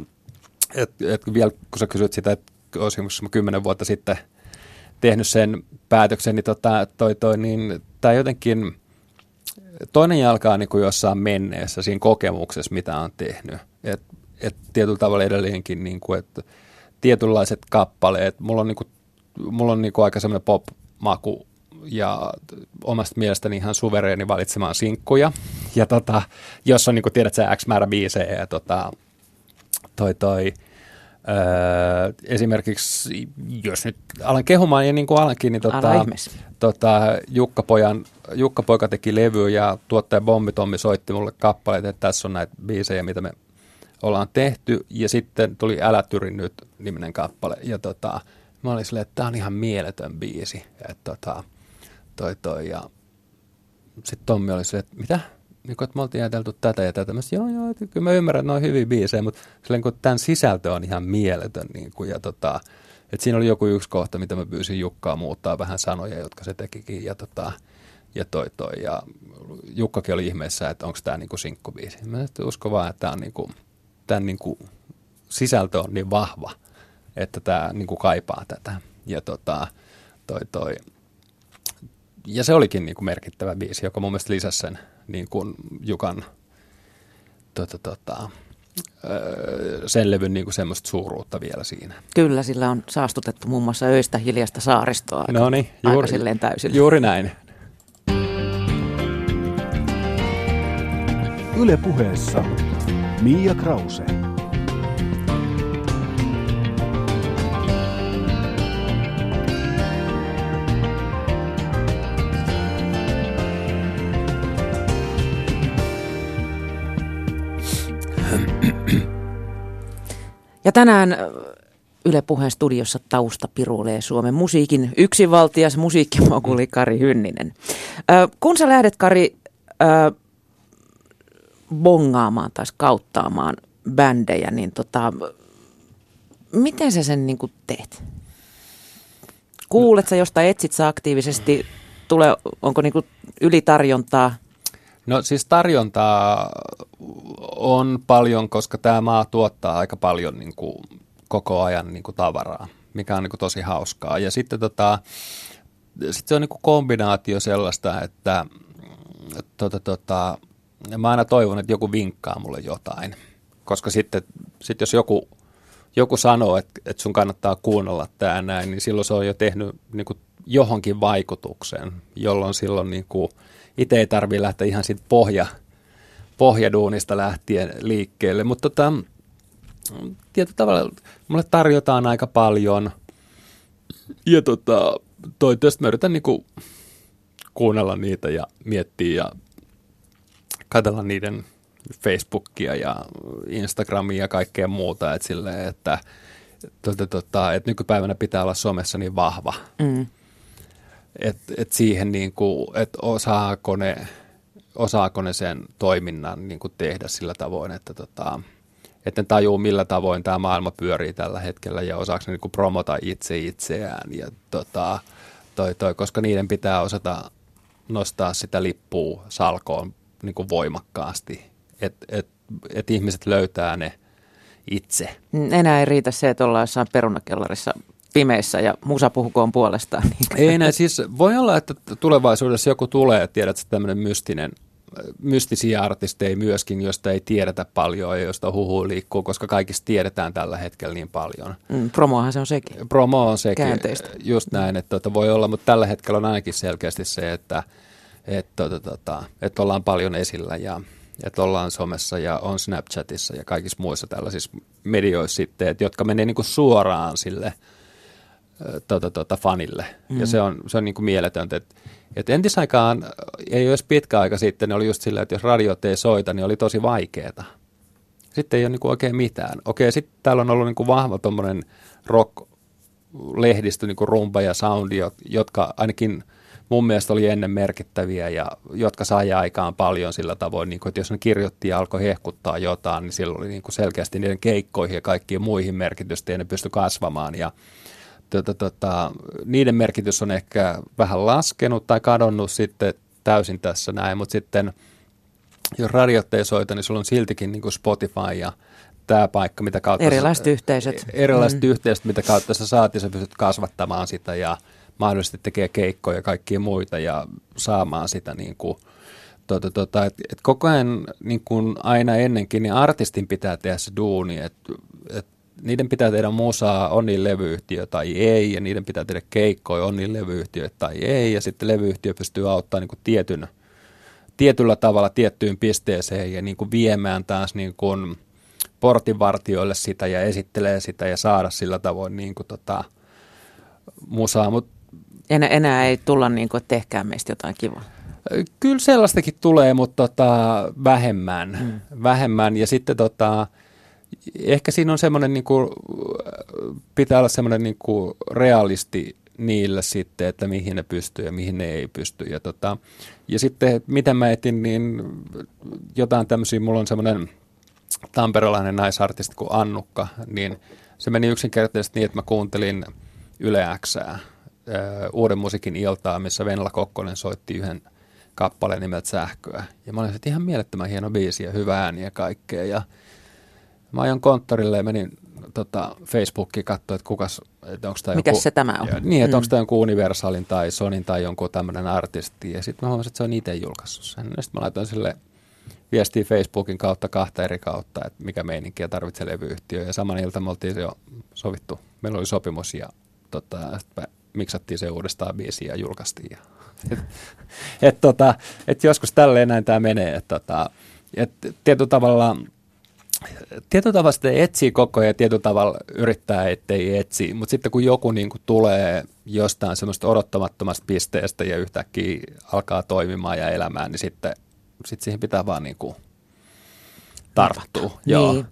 S2: et, et vielä kun sä kysyt sitä, että olisinko mä kymmenen vuotta sitten tehnyt sen päätöksen, niin, tota, toi, toi, niin tämä jotenkin toinen jalka on niin kuin jossain menneessä siinä kokemuksessa, mitä on tehnyt. Et, et tietyllä tavalla edelleenkin, niin kuin, että tietynlaiset kappaleet, mulla on, niin kuin, mulla on niin kuin aika semmoinen pop-maku ja omasta mielestäni ihan suvereeni valitsemaan sinkkuja. Ja tota, jos on, niin kuin tiedät, se X määrä biisejä ja tota, toi toi, öö, esimerkiksi, jos nyt alan kehumaan ja niin kuin alankin, niin tota, tota, Jukka, Pojan, Jukka Poika teki levy ja tuottaja Bommitommi soitti mulle kappaleet, että tässä on näitä biisejä, mitä me ollaan tehty. Ja sitten tuli Älä tyri nyt niminen kappale. Ja tota, mä olin silleen, että tämä on ihan mieletön biisi. Että tota, toi toi ja sitten Tommi oli se, että mitä? Niin kun, että me oltiin ajateltu tätä ja tätä. Mä sanoin, joo, joo, kyllä mä ymmärrän, että ne on hyviä biisejä, mutta silleen, kun tämän sisältö on ihan mieletön. Niin kuin, ja tota, että siinä oli joku yksi kohta, mitä mä pyysin Jukkaa muuttaa vähän sanoja, jotka se tekikin. Ja, tota, ja toi toi. Ja Jukkakin oli ihmeessä, että onko tämä niinku sinkkubiisi. Mä että usko vaan, että tämä on niinku, tämän niinku, sisältö on niin vahva, että tämä niinku kaipaa tätä. Ja tota, toi toi ja se olikin niin kuin merkittävä biisi, joka mun mielestä lisäsi sen niin kuin Jukan tota, tota, sen levyn niin kuin semmoista suuruutta vielä siinä.
S1: Kyllä, sillä on saastutettu muun muassa öistä hiljasta saaristoa aika,
S2: no niin, juuri, aika
S1: silleen täysin.
S2: Juuri näin.
S3: Yle puheessa Mia Krause.
S1: Ja tänään Yle Puheen studiossa tausta pirulee Suomen musiikin yksinvaltias musiikkimokuli Kari Hynninen. Ö, kun sä lähdet, Kari, ö, bongaamaan tai kauttaamaan bändejä, niin tota, miten sä sen niin teet? Kuulet sä jostain, etsit sä aktiivisesti, tule, onko niin ylitarjontaa?
S2: No siis tarjontaa on paljon, koska tämä maa tuottaa aika paljon niin kuin koko ajan niin kuin tavaraa, mikä on niin kuin tosi hauskaa. Ja sitten tota, sit se on niin kuin kombinaatio sellaista, että tota, tota, mä aina toivon, että joku vinkkaa mulle jotain. Koska sitten sit jos joku, joku sanoo, että, että sun kannattaa kuunnella tämä näin, niin silloin se on jo tehnyt niin kuin johonkin vaikutuksen, jolloin silloin niin kuin itse ei tarvitse lähteä ihan siitä pohja, pohjaduunista lähtien liikkeelle. Mutta tota, tietyllä tavalla mulle tarjotaan aika paljon. Ja tota, toi tästä mä yritän niinku kuunnella niitä ja miettiä ja katsella niiden Facebookia ja Instagramia ja kaikkea muuta. Et silleen, että, tota, tota, että nykypäivänä pitää olla somessa niin vahva. Mm. Että et siihen, niin kuin, että osaako ne, osaako ne sen toiminnan niin kuin tehdä sillä tavoin, että tota, – että ne tajuu millä tavoin tämä maailma pyörii tällä hetkellä ja osaako ne niin promota itse itseään. Ja tota, toi, toi, koska niiden pitää osata nostaa sitä lippua salkoon niin kuin voimakkaasti, että et, et ihmiset löytää ne itse.
S1: Enää ei riitä se, että ollaan jossain perunakellarissa pimeissä ja musa puhukoon puolestaan.
S2: Ei enää, siis voi olla, että tulevaisuudessa joku tulee, tiedät, tämmöinen mystinen mystisiä artisteja myöskin, josta ei tiedetä paljon ja josta huhu liikkuu, koska kaikista tiedetään tällä hetkellä niin paljon.
S1: Mm, promohan se on sekin.
S2: Promo on sekin, Käänteistä. just näin, että tota, voi olla, mutta tällä hetkellä on ainakin selkeästi se, että, että, tota, tota, että ollaan paljon esillä ja että ollaan somessa ja on Snapchatissa ja kaikissa muissa tällaisissa medioissa sitten, että, jotka menee niin kuin suoraan sille tota, tota, fanille. Mm. Ja se on, se on niin kuin mieletöntä, että et entisaikaan, ei olisi pitkä aika sitten, ne oli just sillä, että jos radiot ei soita, niin oli tosi vaikeeta. Sitten ei ole niin kuin oikein mitään. Okei, sitten täällä on ollut niin kuin vahva tuommoinen rock-lehdistö, niin kuin rumba ja soundi, jotka ainakin mun mielestä oli ennen merkittäviä ja jotka sai aikaan paljon sillä tavoin, niin kuin, että jos ne kirjoitti ja alkoi hehkuttaa jotain, niin silloin oli niin kuin selkeästi niiden keikkoihin ja kaikkiin muihin merkitystä ja ne pystyi kasvamaan. Ja tota, tota, niiden merkitys on ehkä vähän laskenut tai kadonnut sitten täysin tässä näin, mutta sitten jos radiot ei soita, niin sulla on siltikin niin kuin Spotify ja tämä paikka, mitä kautta...
S1: Erilaiset sä, yhteisöt.
S2: Erilaiset mm. yhteisöt, mitä kautta sä saat ja sä pystyt kasvattamaan sitä ja mahdollisesti tekee keikkoja ja kaikkia muita ja saamaan sitä niin kuin, tota, tota, et, et koko ajan niin kuin aina ennenkin, niin artistin pitää tehdä se duuni, että et niiden pitää tehdä musaa, on niin levyyhtiö tai ei, ja niiden pitää tehdä keikkoja, on niin levyyhtiö tai ei, ja sitten levyyhtiö pystyy auttamaan niin kuin tietyn, tietyllä tavalla tiettyyn pisteeseen ja niin kuin viemään taas niin kuin portinvartijoille sitä ja esittelee sitä ja saada sillä tavoin niin kuin tota, musaa. Mut,
S1: enää, enää ei tulla niin kuin, että tehkää meistä jotain kivaa.
S2: Kyllä sellaistakin tulee, mutta tota, vähemmän, mm. vähemmän. Ja sitten tota, ehkä siinä on semmoinen, niin kuin, pitää olla semmoinen niin kuin realisti niillä sitten, että mihin ne pystyy ja mihin ne ei pysty. Ja, tota, ja sitten mitä mä etin, niin jotain tämmöisiä, mulla on semmoinen tamperelainen naisartisti kuin Annukka, niin se meni yksinkertaisesti niin, että mä kuuntelin Yle Xää, uuden musiikin iltaa, missä Venla Kokkonen soitti yhden kappaleen nimeltä Sähköä. Ja mä olin, että ihan mielettömän hieno biisi ja hyvä ääni ja kaikkea. Ja Mä ajan konttorille ja menin tota, Facebookiin katsoa, että kukas, että onko tämä
S1: Mikäs joku, se tämä on?
S2: Ja, niin, että mm. onko tämä jonkun Universalin tai Sonin tai jonkun tämmöinen artisti. Ja sitten mä huomasin, että se on itse julkaissut sen. Sitten mä laitoin sille viestiä Facebookin kautta kahta eri kautta, että mikä meininki ja tarvitsee levyyhtiö. Ja saman ilta me oltiin jo sovittu, meillä oli sopimus ja tota, miksattiin se uudestaan biisi ja julkaistiin. Ja, et, et, tota, et joskus tälleen näin tämä menee, että tota, et tietyllä tavalla – tietyllä tavalla sitä etsii koko ajan ja tietyllä tavalla yrittää, ettei etsi. Mutta sitten kun joku niin kuin tulee jostain semmoista odottamattomasta pisteestä ja yhtäkkiä alkaa toimimaan ja elämään, niin sitten sit siihen pitää vaan niin kuin tarttua.
S1: Niin. Joo.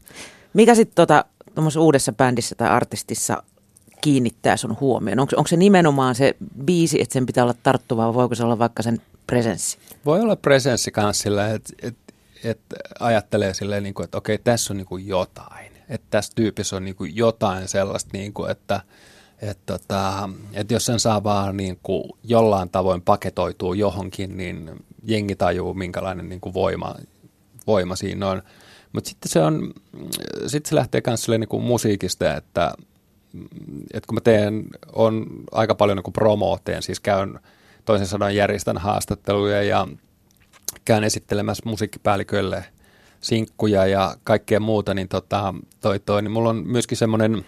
S1: Mikä sitten tota, uudessa bändissä tai artistissa kiinnittää sun huomioon? Onko, onko se nimenomaan se biisi, että sen pitää olla tarttuva vai voiko se olla vaikka sen presenssi?
S2: Voi olla presenssi kanssa sillä, että et, et ajattelee silleen, niin kuin, että okei, tässä on niin kuin jotain. Että tässä tyypissä on niin kuin jotain sellaista, niin kuin, että et tota, et jos sen saa vaan niin kuin jollain tavoin paketoituu johonkin, niin jengi tajuu, minkälainen niin kuin voima, voima siinä on. Mutta sitten se, on, sit se lähtee myös niin kuin musiikista, että, että kun mä teen, on aika paljon niin promoa, teen, siis käyn toisen sanoen järjestän haastatteluja ja käyn esittelemässä musiikkipäällikölle sinkkuja ja kaikkea muuta, niin, tota, toi, toi, niin mulla on myöskin semmoinen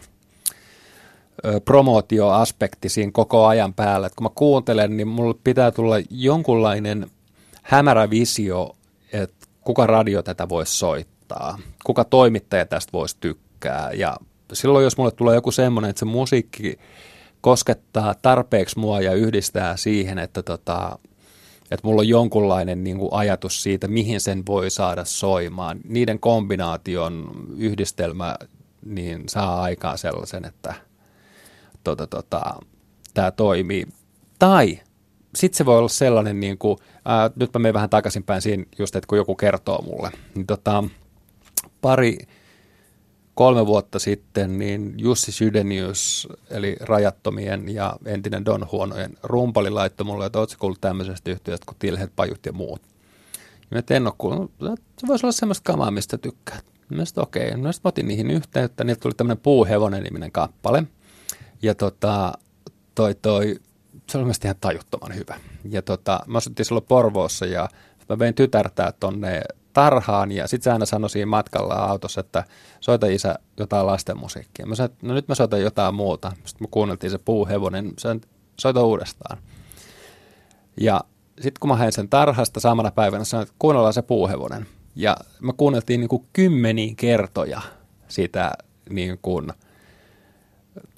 S2: promootioaspekti siinä koko ajan päällä. että kun mä kuuntelen, niin mulla pitää tulla jonkunlainen hämärä visio, että kuka radio tätä voisi soittaa, kuka toimittaja tästä voisi tykkää. Ja silloin, jos mulle tulee joku semmoinen, että se musiikki koskettaa tarpeeksi mua ja yhdistää siihen, että, tota, että mulla on jonkunlainen niin kuin ajatus siitä, mihin sen voi saada soimaan. Niiden kombinaation yhdistelmä niin saa aikaan sellaisen, että tota, tota, tämä toimii. Tai sitten se voi olla sellainen, niin kuin, ää, nyt mä menen vähän takaisinpäin siinä just, että kun joku kertoo mulle, niin tota, pari, kolme vuotta sitten, niin Jussi Sydenius, eli Rajattomien ja entinen Don Huonojen rumpali laittoi mulle, että ootko kuullut tämmöisestä yhtiöstä kuin Tilhet, Pajut ja muut. Ja mä en ole kuullut, se voisi olla semmoista kamaa, mistä tykkää. Mä okei, okay. mä otin niihin yhteyttä, niiltä tuli tämmöinen Puuhevonen niminen kappale. Ja tota, toi, toi se oli mielestäni ihan tajuttoman hyvä. Ja tota, mä asuttiin silloin Porvoossa ja mä vein tytärtää tonne tarhaan ja sitten se aina sanoi siinä matkalla autossa, että soita isä jotain lasten musiikkia. Mä sanoin, että no nyt mä soitan jotain muuta. Sitten me kuunneltiin se puuhevonen, se soita uudestaan. Ja sitten kun mä hain sen tarhasta samana päivänä, sanoin, että kuunnellaan se puuhevonen. Ja me kuunneltiin niin kuin kymmeniä kertoja sitä niin kuin,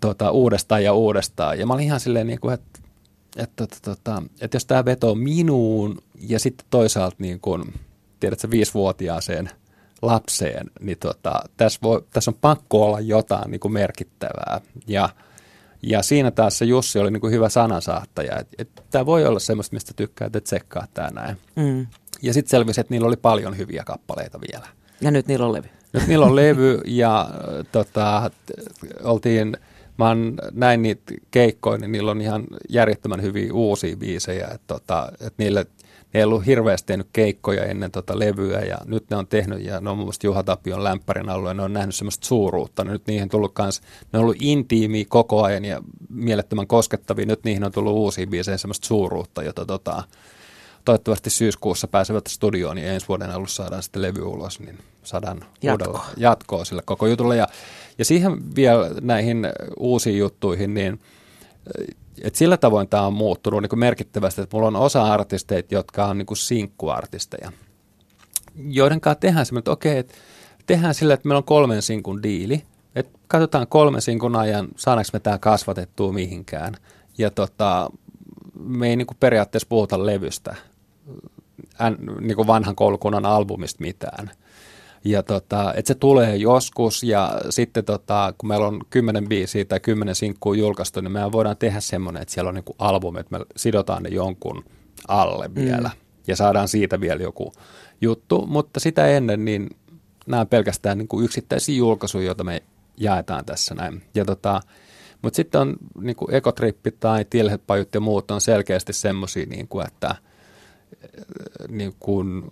S2: tota, uudestaan ja uudestaan. Ja mä olin ihan silleen, niin kuin, että että, että, että, että jos tämä vetoo minuun ja sitten toisaalta niin kun, tiedätkö, viisivuotiaaseen lapseen, niin tota, tässä, voi, tässä on pakko olla jotain niin kuin merkittävää. Ja, ja siinä taas se Jussi oli niin kuin hyvä sanansaattaja, että, että tämä voi olla semmoista, mistä tykkää, että tsekkaa tämä näin. Mm. Ja sitten selvisi, että niillä oli paljon hyviä kappaleita vielä.
S1: Ja nyt niillä on levy.
S2: Nyt niillä on levy ja tota, oltiin – mä oon näin niitä keikkoja, niin niillä on ihan järjettömän hyviä uusia biisejä, että tota, et niille ne ei ollut hirveästi tehnyt keikkoja ennen tota levyä ja nyt ne on tehnyt ja ne on mun mielestä Juha Tapion lämpärin ja ne on nähnyt semmoista suuruutta. Nyt niihin tullut kans, ne on ollut intiimiä koko ajan ja mielettömän koskettavia. Nyt niihin on tullut uusia biisejä semmoista suuruutta, jota tota, toivottavasti syyskuussa pääsevät studioon ja ensi vuoden alussa saadaan sitten levy ulos, niin saadaan
S1: Jatko.
S2: jatkoa sille koko jutulle. Ja, ja siihen vielä näihin uusiin juttuihin, niin et sillä tavoin tämä on muuttunut niin kuin merkittävästi, että mulla on osa artisteita, jotka on niin kuin sinkkuartisteja, joiden kanssa tehdään semmoinen, että okei, että tehdään sillä, että meillä on kolmen sinkun diili, että katsotaan kolmen sinkun ajan, saadaanko me tämä kasvatettua mihinkään. Ja tota, me ei niin kuin periaatteessa puhuta levystä, än, niin kuin vanhan koulukunnan albumista mitään. Ja tota, että se tulee joskus ja sitten tota, kun meillä on kymmenen biisiä tai kymmenen sinkkua julkaistu, niin me voidaan tehdä semmoinen, että siellä on niin albumi, että me sidotaan ne jonkun alle mm. vielä ja saadaan siitä vielä joku juttu. Mutta sitä ennen niin nämä on pelkästään niin kuin yksittäisiä julkaisuja, joita me jaetaan tässä näin. Ja tota, mutta sitten on niin kuin ekotrippi tai tilhepajut ja muut on selkeästi semmoisia, niin kuin, että niin kuin,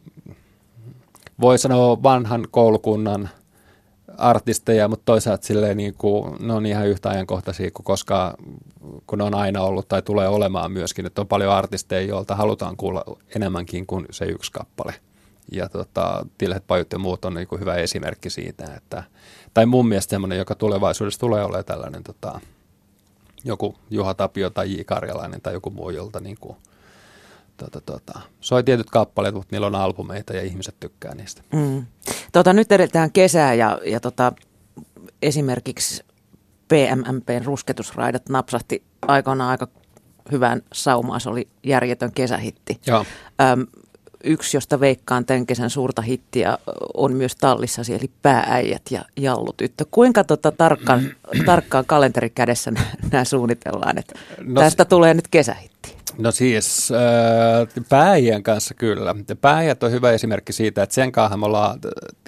S2: voi sanoa vanhan koulukunnan artisteja, mutta toisaalta silleen niin kuin, ne on ihan yhtä ajankohtaisia kuin koska kun on aina ollut tai tulee olemaan myöskin. Että on paljon artisteja, joilta halutaan kuulla enemmänkin kuin se yksi kappale. Ja tota, Tilhet, Pajut ja muut on niin kuin hyvä esimerkki siitä, että, tai mun mielestä semmoinen, joka tulevaisuudessa tulee olemaan tällainen tota, joku Juha Tapio tai J. Karjalainen tai joku muu, jolta niin kuin, tota, tota, soi tietyt kappaleet, mutta niillä on albumeita ja ihmiset tykkää niistä. Mm.
S1: Tota, nyt edetään kesää ja, ja tota, esimerkiksi PMMPn rusketusraidat napsahti aikoinaan aika hyvään saumaan. Se oli järjetön kesähitti.
S2: Joo.
S1: Öm, yksi, josta veikkaan tämän kesän suurta hittiä, on myös tallissa, eli päääijät ja jallutyttö. Kuinka tota tarkkaan, tarkkaan kalenteri kädessä nämä suunnitellaan, että no, tästä tulee nyt kesähitti?
S2: No siis äh, pääjien kanssa kyllä. Pääjät on hyvä esimerkki siitä, että sen kanssa me ollaan,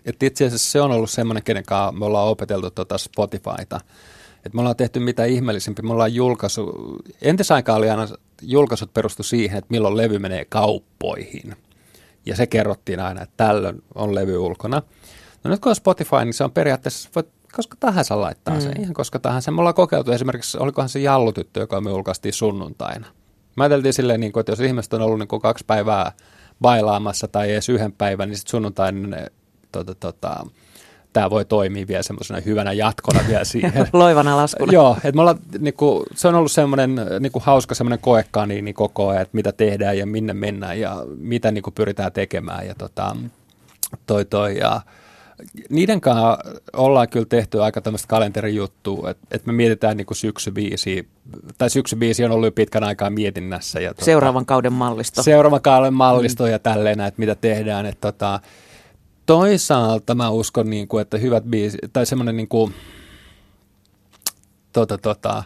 S2: että itse asiassa se on ollut semmoinen, kenen kanssa me ollaan opeteltu tuota Spotifyta. Että me ollaan tehty mitä ihmeellisempi. Me ollaan julkaisu, entisaikaan oli aina julkaisut perustu siihen, että milloin levy menee kauppoihin. Ja se kerrottiin aina, että tällöin on levy ulkona. No nyt kun on Spotify, niin se on periaatteessa, voit koska tahansa laittaa mm. sen, ihan koska tahansa. Me ollaan kokeiltu esimerkiksi, olikohan se Jallutyttö, joka me julkaistiin sunnuntaina. Mä ajateltiin silleen, niin kuin, että jos ihmiset on ollut niin kuin kaksi päivää bailaamassa tai edes yhden päivän, niin sitten sunnuntaina tota, tota, tämä voi toimia vielä semmoisena hyvänä jatkona vielä siihen.
S1: Loivana laskuna.
S2: Joo, että me ollaan, niin kuin, se on ollut semmoinen niin kuin hauska semmoinen koekani niin koko ajan, että mitä tehdään ja minne mennään ja mitä niin kuin pyritään tekemään ja tota, toi toi ja niiden kanssa ollaan kyllä tehty aika tämmöistä kalenterijuttua, että, että me mietitään niin kuin syksybiisi, tai syksybiisi on ollut jo pitkän aikaa mietinnässä. Ja
S1: tuota, seuraavan kauden mallisto.
S2: Seuraavan kauden mallisto mm. ja tälleen, että mitä tehdään. Että tota, toisaalta mä uskon, niin kuin, että hyvät biisi, tai semmoinen niin kuin, tota, tota,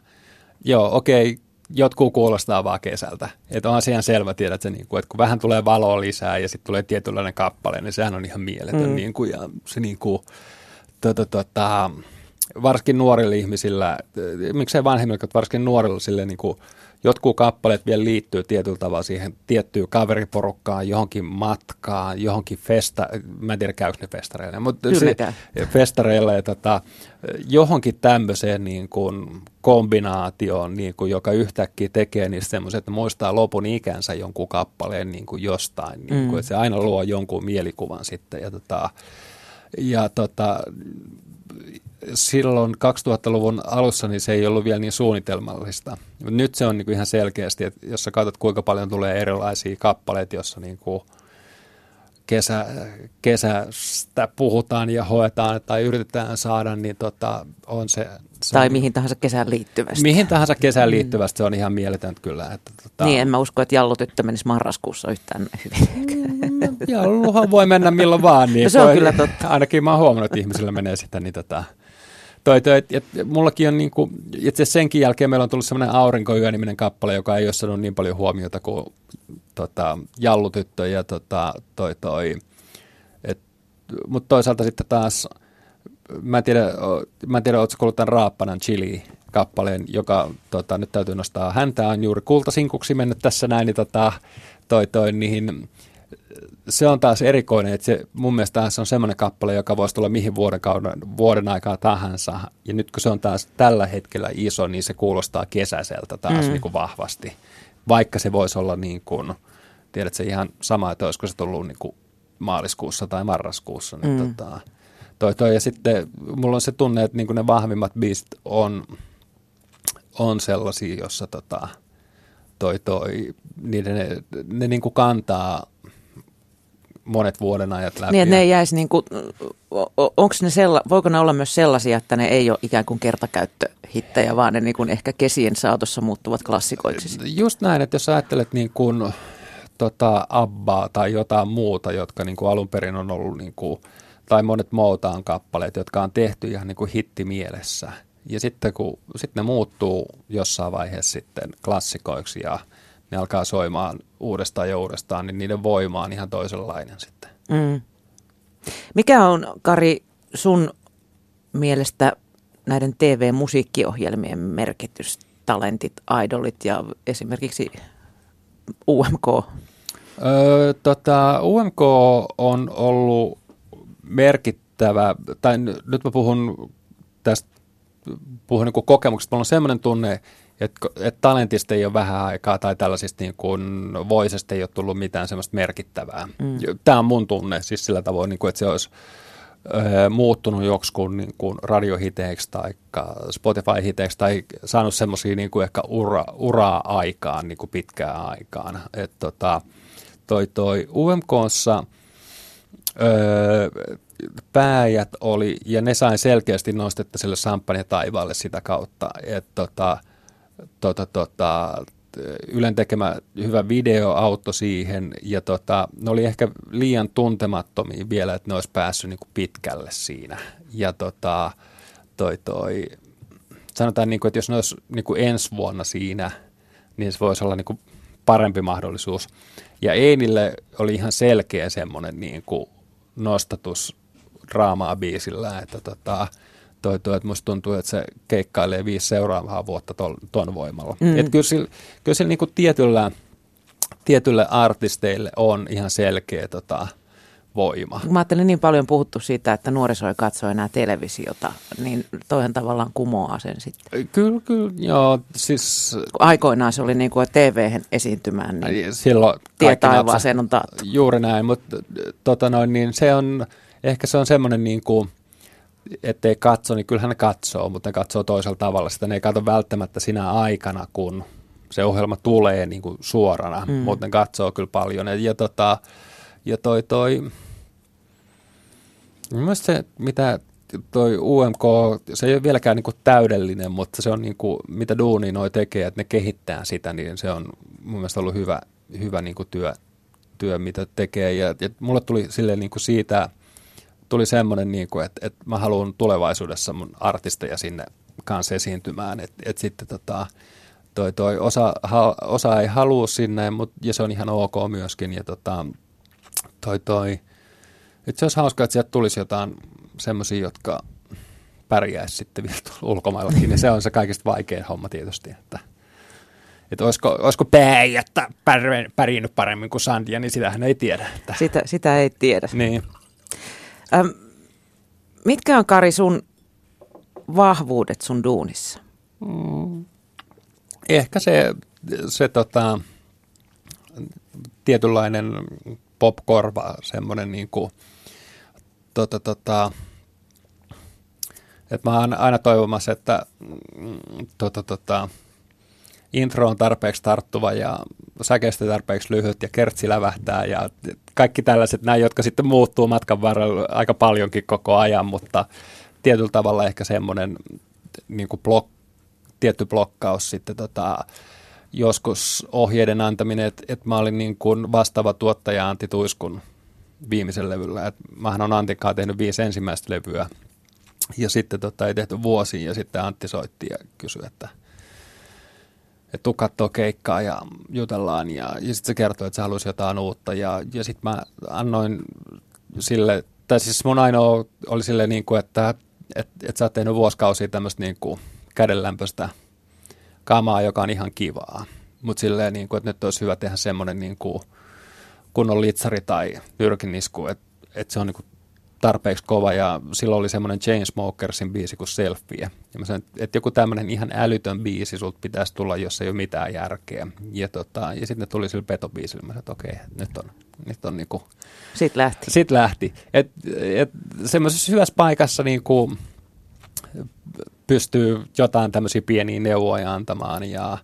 S2: joo, okei, jotkut kuulostaa vaan kesältä. Että on asian selvä, tiedät se, niin kuin, että kun vähän tulee valoa lisää ja sitten tulee tietynlainen kappale, niin sehän on ihan mieletön. Mm. Niin kuin, ja se niin kuin, tota, tota, varsinkin nuorilla ihmisillä, miksei vanhemmilla, mutta varsinkin nuorilla sille niin kuin, jotkut kappaleet vielä liittyy tietyllä tavalla siihen tiettyyn kaveriporukkaan, johonkin matkaan, johonkin festa, mä en tiedä käykö ne festareille, mutta se, festareille, tota, johonkin tämmöiseen niin kuin kombinaatioon, niin kuin, joka yhtäkkiä tekee niistä semmoiset, että muistaa lopun ikänsä jonkun kappaleen niin kuin jostain, niin kuin, mm. että se aina luo jonkun mielikuvan sitten ja tota, ja tota, silloin 2000-luvun alussa niin se ei ollut vielä niin suunnitelmallista. Nyt se on niin kuin ihan selkeästi, että jos sä katsot kuinka paljon tulee erilaisia kappaleita, jossa niin kuin kesä, kesästä puhutaan ja hoetaan tai yritetään saada, niin tota, on se, se
S1: tai on, mihin tahansa kesään liittyvästi.
S2: Mihin tahansa kesään mm. liittyvästi, se on ihan mieletöntä kyllä. Että,
S1: tota, niin, en mä usko, että jallutyttö menisi marraskuussa yhtään hyvin.
S2: Mm, jalluhan voi mennä milloin vaan. Niin
S1: no se on kyllä totta.
S2: Ainakin mä oon huomannut, että ihmisillä menee sitä, niin tota, toi, toi, et, et, mullakin on niinku, itse senkin jälkeen meillä on tullut semmoinen Aurinkoyö-niminen kappale, joka ei ole saanut niin paljon huomiota kuin tota, Jallutyttö ja tota, toi, toi. Mutta toisaalta sitten taas, mä en tiedä, mä en tiedä ootko kuullut tämän Raappanan chili kappaleen, joka tota, nyt täytyy nostaa häntä, on juuri kultasinkuksi mennyt tässä näin, niin tota, toi, toi niihin se on taas erikoinen, että se, mun mielestä se on semmoinen kappale, joka voisi tulla mihin vuoden, kauden, vuoden aikaa tahansa. Ja nyt kun se on taas tällä hetkellä iso, niin se kuulostaa kesäiseltä taas mm. niin kuin vahvasti. Vaikka se voisi olla niin kuin, tiedätkö ihan sama, että olisiko se tullut niin kuin maaliskuussa tai marraskuussa. Niin mm. tota, toi, toi. Ja sitten mulla on se tunne, että niin kuin ne vahvimmat biisit on, on sellaisia, jossa tota, toi, toi, niiden, ne, ne niin kuin kantaa monet vuoden ajat läpi.
S1: Niin, että ne ei jäisi niin kuin, onko ne sella, voiko ne olla myös sellaisia, että ne ei ole ikään kuin kertakäyttöhittejä, vaan ne niin kuin ehkä kesien saatossa muuttuvat klassikoiksi?
S2: Just näin, että jos ajattelet niin kuin, tota, Abbaa tai jotain muuta, jotka niin kuin alun perin on ollut, niin kuin, tai monet Motown kappaleet, jotka on tehty ihan niin kuin hittimielessä. Ja sitten kun sitten ne muuttuu jossain vaiheessa sitten klassikoiksi ja ne alkaa soimaan uudestaan ja uudestaan, niin niiden voima on ihan toisenlainen sitten. Mm.
S1: Mikä on, Kari, sun mielestä näiden TV-musiikkiohjelmien merkitys, talentit, idolit ja esimerkiksi UMK?
S2: Öö, tota, UMK on ollut merkittävä, tai nyt mä puhun tästä puhun niin kokemuksesta. Mulla on semmoinen tunne, että et talentista ei ole vähän aikaa tai tällaisista niin kuin voisesta ei ole tullut mitään semmoista merkittävää. Mm. Tämä on mun tunne siis sillä tavoin, niin kuin, että se olisi ö, muuttunut joksikun niin kuin radiohiteeksi tai Spotify-hiteeksi tai saanut semmoisia niin kuin ehkä ura, uraa aikaan niin kuin pitkään aikaan. Et, tota, toi, toi UMKssa öö, pääjät oli, ja ne sai selkeästi nostetta sille champagne taivaalle sitä kautta, että tota, tota, tota, Ylen tekemä hyvä video auttoi siihen ja tota, ne oli ehkä liian tuntemattomia vielä, että ne olisi päässyt niin kuin pitkälle siinä. Ja tota, toi, toi, sanotaan, niin kuin, että jos ne olisi niin kuin ensi vuonna siinä, niin se voisi olla niin kuin parempi mahdollisuus. Ja Einille oli ihan selkeä semmoinen niin kuin nostatus draamaa biisillä, että tota, toi, toi, että musta tuntuu, että se keikkailee viisi seuraavaa vuotta ton, ton voimalla. Mm. Et kyllä sillä, kyllä sillä niinku tietyllä, tietylle artisteille on ihan selkeä tota, voima.
S1: Mä ajattelin niin paljon puhuttu siitä, että nuoriso ei katso enää televisiota, niin toihan tavallaan kumoaa sen sitten.
S2: Kyllä, kyllä, joo. Siis...
S1: Aikoinaan se oli niin kuin tv esiintymään, niin
S2: Silloin
S1: tie taivaaseen on taattu.
S2: Juuri näin, mutta tota noin, niin se on, ehkä se on semmoinen niin kuin, ettei katso, niin kyllähän ne katsoo, mutta ne katsoo toisella tavalla. Sitä ne ei katso välttämättä sinä aikana, kun se ohjelma tulee niin kuin suorana, mm. mutta ne katsoo kyllä paljon. Ja, ja, tota, ja toi, toi Mielestäni se, mitä toi UMK, se ei ole vieläkään niin kuin täydellinen, mutta se on niin kuin, mitä duuni noi tekee, että ne kehittää sitä, niin se on mun mielestä ollut hyvä, hyvä niin kuin työ, työ, mitä tekee. Ja, ja mulle tuli silleen niin kuin siitä, tuli semmoinen, niin kuin, että, että mä haluan tulevaisuudessa mun artisteja sinne kanssa esiintymään, että, että sitten tota, toi, toi osa, ha, osa ei halua sinne, mutta, ja se on ihan ok myöskin, ja tota, toi, toi, että se olisi hauskaa, että sieltä tulisi jotain semmoisia, jotka pärjäisi sitten vielä ulkomaillakin, ja se on se kaikista vaikein homma tietysti, että että olisiko, olisiko pääjättä pärjännyt paremmin kuin Sandia, niin sitähän ei tiedä. Että.
S1: Sitä, sitä ei tiedä.
S2: Niin.
S1: Ähm, mitkä on Kari sun vahvuudet sun duunissa?
S2: Mm. Ehkä se, se tota, tietynlainen popkorva, semmoinen niin kuin, tota, tota, että mä oon aina toivomassa, että mm, tota, tota, intro on tarpeeksi tarttuva ja säkeistä tarpeeksi lyhyt ja kertsi lävähtää ja kaikki tällaiset näin, jotka sitten muuttuu matkan varrella aika paljonkin koko ajan, mutta tietyllä tavalla ehkä semmoinen niin kuin blok, tietty blokkaus sitten tota, joskus ohjeiden antaminen, että, että mä olin niin kuin vastaava tuottaja Antti Tuiskun viimeisen levyllä. Et mähän on Antikaa tehnyt viisi ensimmäistä levyä ja sitten tota, ei tehty vuosiin ja sitten Antti soitti ja kysyi, että – että tuu kattoo keikkaa ja jutellaan ja, ja sitten se kertoi, että se halusi jotain uutta ja, ja sitten mä annoin sille, tai siis mun ainoa oli sille niin kuin, että et, et sä oot tehnyt vuosikausia tämmöistä niin kuin kädenlämpöistä kamaa, joka on ihan kivaa. Mutta silleen, niin kuin, että nyt olisi hyvä tehdä semmoinen niin kuin kunnon litsari tai nyrkinisku, että, että se on niin kuin tarpeeksi kova ja silloin oli semmoinen Chainsmokersin biisi kuin Selfie. Ja mä sanoin, että joku tämmöinen ihan älytön biisi sulta pitäisi tulla, jos ei ole mitään järkeä. Ja, tota, ja sitten tuli sillä petobiisillä. Mä sanoin, että okei, nyt on, nyt on niinku...
S1: Sitten lähti.
S2: Sitten lähti. Et, et semmoisessa hyvässä paikassa niinku pystyy jotain tämmöisiä pieniä neuvoja antamaan ja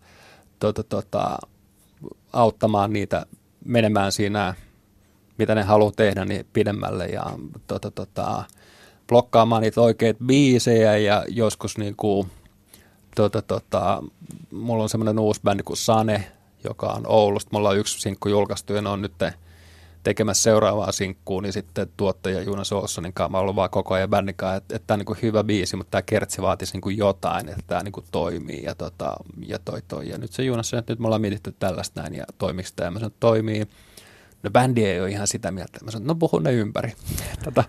S2: tota, tota, auttamaan niitä menemään siinä – mitä ne haluaa tehdä niin pidemmälle ja tota, tota, blokkaamaan niitä oikeita biisejä ja joskus niin kuin, tota, tota, mulla on semmoinen uusi bändi kuin Sane, joka on Oulusta. Mulla on yksi sinkku julkaistu ja ne on nyt tekemässä seuraavaa sinkkua, niin sitten tuottaja Jonas Olssonin kanssa mä ollut vaan koko ajan bändikaan, että, että tämä on niin hyvä biisi, mutta tämä kertsi vaatisi niin kuin jotain, että tämä niin kuin toimii ja, tota, ja toi, toi. Ja nyt se Jonas sanoi, että nyt me ollaan mietitty tällaista näin ja toimiksi tämä. Mä sanoin, että toimii no bändi ei ole ihan sitä mieltä. Mä sanoin, no puhun ne ympäri. Tota,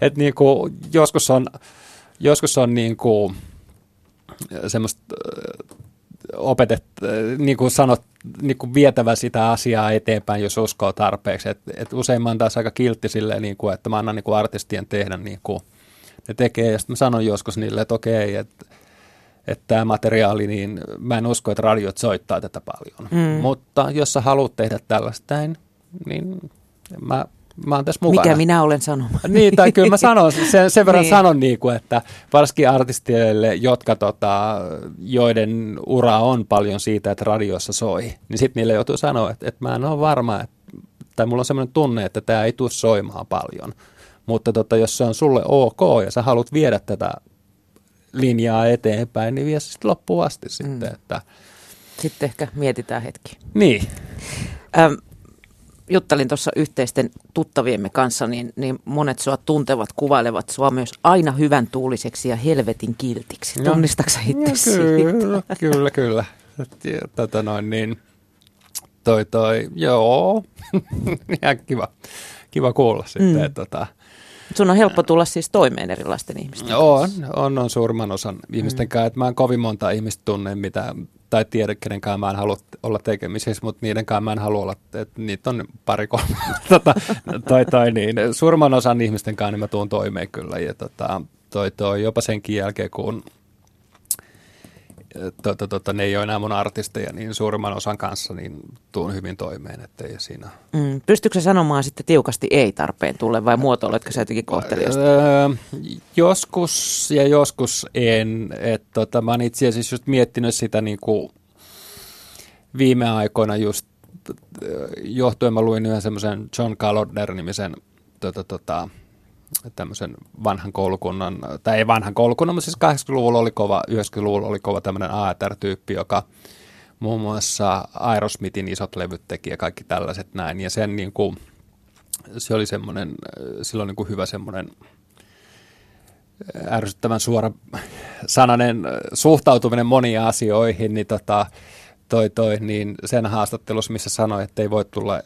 S2: et niin kuin, joskus on, joskus on niin kuin, semmoista opetet, niin kuin sanot, niin kuin vietävä sitä asiaa eteenpäin, jos uskoo tarpeeksi. Et, et usein mä oon taas aika kiltti silleen, niin kuin, että mä annan niin kuin artistien tehdä niin kuin ne tekee. Ja sitten mä sanon joskus niille, että okei, että että tämä materiaali, niin mä en usko, että radiot soittaa tätä paljon. Mm. Mutta jos sä haluat tehdä tällaista, niin niin mä, mä oon tässä mukana.
S1: Mikä minä olen sanomaan.
S2: Niin, tai kyllä mä sanon, sen, sen verran niin. sanon niin kuin, että varsinkin artisteille, jotka tota, joiden ura on paljon siitä, että radiossa soi, niin sitten niille joutuu sanoa, että, että mä en ole varma, että, tai mulla on semmoinen tunne, että tämä ei tule soimaan paljon. Mutta tota, jos se on sulle ok ja sä haluat viedä tätä linjaa eteenpäin, niin vie se sitten loppuun asti mm. sitten, että
S1: Sitten ehkä mietitään hetki.
S2: Niin.
S1: Ähm, juttelin tuossa yhteisten tuttaviemme kanssa, niin, niin monet sua tuntevat kuvailevat sua myös aina hyvän tuuliseksi ja helvetin kiltiksi.
S2: No.
S1: Tunnistatko itse siitä?
S2: Kyllä, kyllä, kyllä. Ja, Tota noin, niin toi toi, joo, ihan kiva, kiva kuulla sitten.
S1: Mm.
S2: Mm. Tota,
S1: Sun on helppo tulla siis toimeen erilaisten ihmisten
S2: on,
S1: kanssa.
S2: on, on suurimman osan ihmisten kanssa, että mä en kovin monta ihmistä tunne, mitä, tai tiedä, kenen kanssa mä en halua olla tekemisissä, mutta niiden kanssa mä en halua olla, että niitä on pari kolme. tota, toi, toi, niin. Suurimman osan ihmisten kanssa niin mä tuun toimeen kyllä, ja tota, toi, toi, jopa senkin jälkeen, kun tota, tota, ne ei ole enää mun artisteja, niin suurimman osan kanssa niin tuun hyvin toimeen, ettei siinä
S1: Mm. Pystytkö sanomaan sitten tiukasti ei tarpeen tulle vai muotoiletko sä jotenkin kohteliasta?
S2: Öö, joskus ja joskus en. Et, tota, mä oon itse asiassa just miettinyt sitä niin kuin viime aikoina just johtuen mä luin yhden semmoisen John Calodner-nimisen tota, tota, tämmöisen vanhan koulukunnan, tai ei vanhan koulukunnan, mutta siis 80-luvulla oli kova, 90-luvulla oli kova tämmöinen AETR-tyyppi, joka muun muassa Aerosmithin isot levyt teki ja kaikki tällaiset näin. Ja sen niin kuin, se oli semmoinen, silloin niin kuin hyvä semmoinen ärsyttävän suora sananen suhtautuminen moniin asioihin, niin tota, toi, toi, niin sen haastattelussa, missä sanoi, että ei voi tulla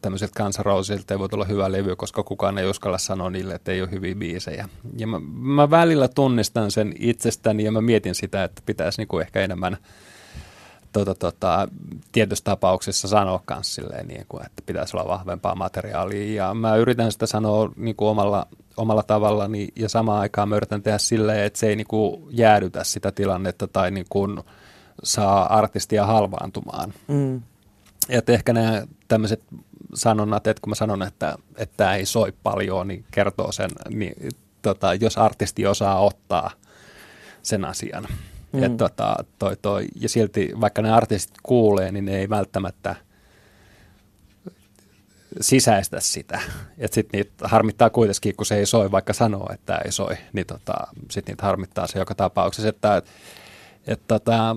S2: tämmöisiltä kansarousilta, ei voi tulla hyvä levy, koska kukaan ei uskalla sanoa niille, että ei ole hyviä biisejä. Ja mä, mä välillä tunnistan sen itsestäni ja mä mietin sitä, että pitäisi niinku ehkä enemmän tota, tota, tietyissä tapauksissa sanoa myös silleen, niin kuin, että pitäisi olla vahvempaa materiaalia. Ja mä yritän sitä sanoa niin kuin omalla, omalla tavallani ja samaan aikaan mä yritän tehdä silleen, että se ei niin kuin jäädytä sitä tilannetta tai niin kuin saa artistia halvaantumaan.
S1: Mm.
S2: Että ehkä nämä tämmöiset sanonnat, että kun mä sanon, että, että tämä ei soi paljon, niin kertoo sen, niin tota, jos artisti osaa ottaa sen asian. Mm. Et tota, toi, toi, ja silti vaikka ne artistit kuulee, niin ne ei välttämättä sisäistä sitä. Et sit niitä harmittaa kuitenkin, kun se ei soi, vaikka sanoo, että ei soi, niin tota, sit niitä harmittaa se joka tapauksessa. Että, et tota,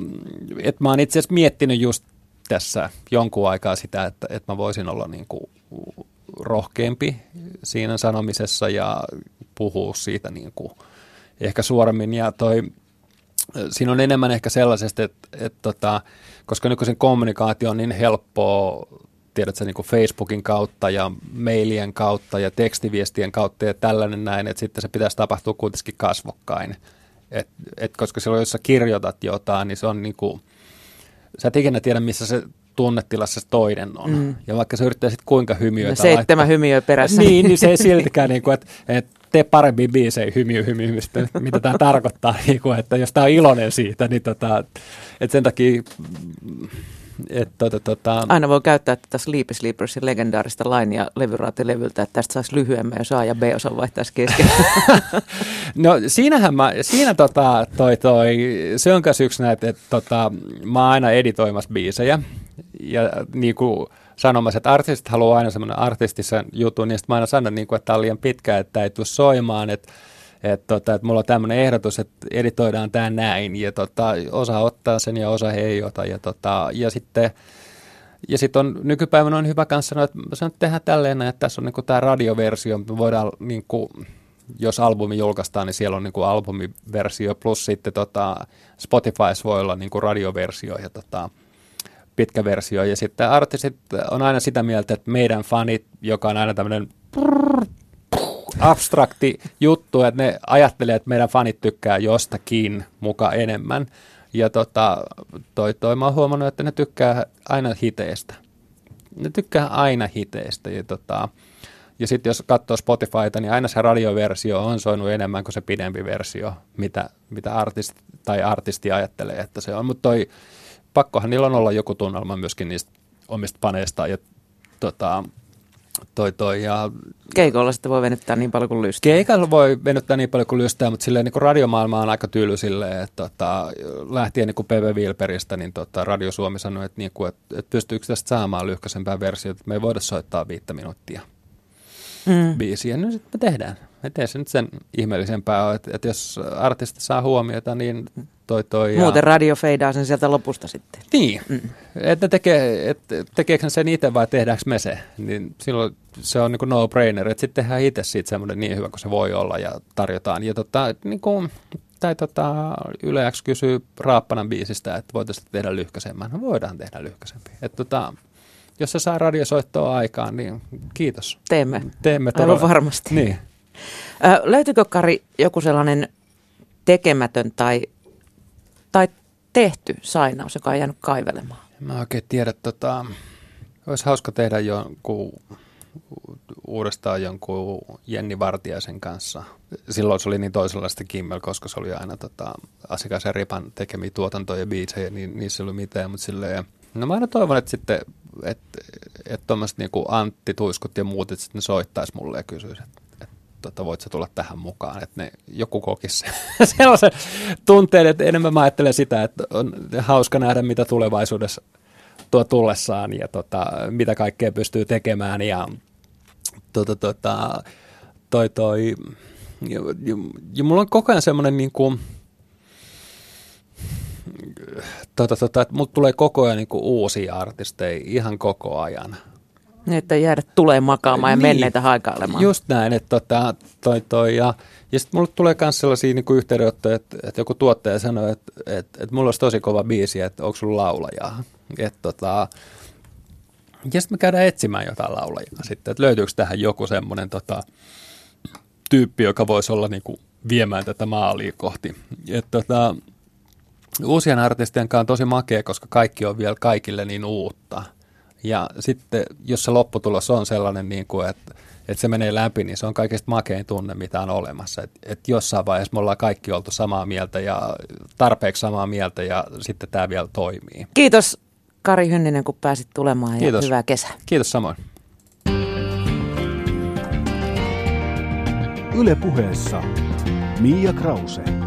S2: et mä oon itse asiassa miettinyt just tässä jonkun aikaa sitä, että, että mä voisin olla niin rohkeampi siinä sanomisessa ja puhua siitä niin ehkä suoremmin. Ja toi, siinä on enemmän ehkä sellaisesta, että, että tota, koska nykyisin kommunikaatio on niin helppoa, tiedätkö, niin kuin Facebookin kautta ja mailien kautta ja tekstiviestien kautta ja tällainen näin, että sitten se pitäisi tapahtua kuitenkin kasvokkain. Et, et koska silloin, jos sä kirjoitat jotain, niin se on niin kuin, sä et ikinä tiedä, missä se tunnetilassa se toinen on. Mm. Ja vaikka sä yrittäisit kuinka hymiöitä
S1: No seitsemän hymiöä perässä.
S2: Niin, niin se ei siltikään, niin kuin, että, että tee parempi biisejä hymiö, hymiö, hymiö, sitten, mitä tämä tarkoittaa, niin kuin, että jos tämä on iloinen siitä, niin tota, että sen takia, että tota, tota,
S1: Aina voi käyttää tätä Sleepy Sleepersin legendaarista lainia levyraatilevyltä, että tästä saisi lyhyemmän, jos A ja B osa vaihtaisi kesken.
S2: No siinähän mä, siinä tota, toi, toi, se on myös yksi näitä, että tota, mä oon aina editoimassa biisejä ja niin kuin sanomassa, että artistit haluaa aina semmoinen artistisen jutun, niin sitten mä aina sanon, niin kuin, että tämä on liian pitkä, että ei tule soimaan, että että, tota, että mulla on tämmöinen ehdotus, että editoidaan tämä näin, ja tota, osa ottaa sen ja osa ei ota, ja, tota, ja sitten ja sitten on nykypäivänä on hyvä kanssa sanoa, että sanon, että tehdään tälleen, että tässä on niinku tämä radioversio, me voidaan niinku, jos albumi julkaistaan, niin siellä on niinku albumiversio, plus sitten tota, Spotifys voi olla niinku radioversio ja tota, pitkä versio. Ja sitten artistit on aina sitä mieltä, että meidän fanit, joka on aina tämmöinen abstrakti juttu, että ne ajattelee, että meidän fanit tykkää jostakin muka enemmän. Ja tota, toi, toi mä oon huomannut, että ne tykkää aina hiteistä. Ne tykkää aina hiteistä. Ja, tota, ja sitten jos katsoo Spotifyta, niin aina se radioversio on soinut enemmän kuin se pidempi versio, mitä, mitä artisti, tai artisti ajattelee, että se on. Mutta toi, pakkohan niillä on olla joku tunnelma myöskin niistä omista paneista. Ja, tota, toi, toi, ja
S1: Keikolla sitten voi venyttää niin paljon kuin lystää.
S2: Keikalla voi venyttää niin paljon kuin lystää, mutta silleen niin kuin radiomaailma on aika tyly silleen, että tota, lähtien niin kuin PV Wilperistä, niin tota, Radio Suomi sanoi, että, niin kuin, että, että pystyykö tästä saamaan lyhkäisempää versiota, että me ei voida soittaa viittä minuuttia
S1: Mm.
S2: biisiä, niin sitten me tehdään. Miten se nyt sen ihmeellisempää on, että, että jos artisti saa huomiota, niin toi toi.
S1: Ja... Muuten radio feidaa sen sieltä lopusta sitten.
S2: Niin, mm. että tekee, et, tekeekö sen itse vai tehdäänkö me se, niin silloin se on niin no-brainer, että sitten tehdään itse siitä semmoinen niin hyvä kuin se voi olla ja tarjotaan. Ja tota, niin kuin, tai tota, Yle X kysyy Raappanan biisistä, että voitaisiin tehdä lyhkäisemmän. No voidaan tehdä lyhkäisempi. Että tota, jos se saa radiosoittoa aikaan, niin kiitos.
S1: Teemme.
S2: Teemme
S1: todella. Aivan varmasti.
S2: Niin.
S1: Ö, löytyykö Kari joku sellainen tekemätön tai tehty sainaus, joka on jäänyt kaivelemaan?
S2: Mä oikein tiedä, tota, olisi hauska tehdä jonkun uudestaan jonkun Jenni Vartiaisen kanssa. Silloin se oli niin toisenlaista Kimmel, koska se oli aina tota, asiakasen ripan tekemiä tuotantoja ja biisejä, niin niissä ei ollut mitään, mutta silleen, no mä aina toivon, että sitten, että et tuommoiset niinku Antti Tuiskut ja muut, että sitten ne soittaisi mulle ja kysyisi, että tota, voit sä tulla tähän mukaan, että ne joku kokisi sellaisen tunteen, että enemmän mä ajattelen sitä, että on hauska nähdä, mitä tulevaisuudessa tuo tullessaan ja tota, mitä kaikkea pystyy tekemään ja tota, tota, toi, toi, ja, ja, ja mulla on koko ajan semmoinen niin kuin, tota, tota, että mulla tulee koko ajan niin kuin uusia artisteja ihan koko ajan.
S1: Niin, että jäädä tulee makaamaan ja niin, menneitä haikailemaan.
S2: Just näin, että tota, toi, toi, ja, ja sitten mulle tulee myös sellaisia niin yhteydenottoja, että, että joku tuottaja sanoo, että, että, että mulla olisi tosi kova biisi, että onko sulla laulajaa. Että tota, ja sitten me käydään etsimään jotain laulajia sitten, että löytyykö tähän joku semmoinen tota, tyyppi, joka voisi olla niin kuin viemään tätä maalia kohti. Et, tota, uusien artistien kanssa on tosi makea, koska kaikki on vielä kaikille niin uutta. Ja sitten, jos se lopputulos on sellainen, niin kuin, että, että se menee läpi, niin se on kaikista makein tunne, mitä on olemassa. Että et jossain vaiheessa me ollaan kaikki oltu samaa mieltä ja tarpeeksi samaa mieltä ja sitten tämä vielä toimii.
S1: Kiitos Kari Hynninen, kun pääsit tulemaan ja Kiitos. hyvää kesää.
S2: Kiitos samoin.
S3: Yle puheessa Mia Krause.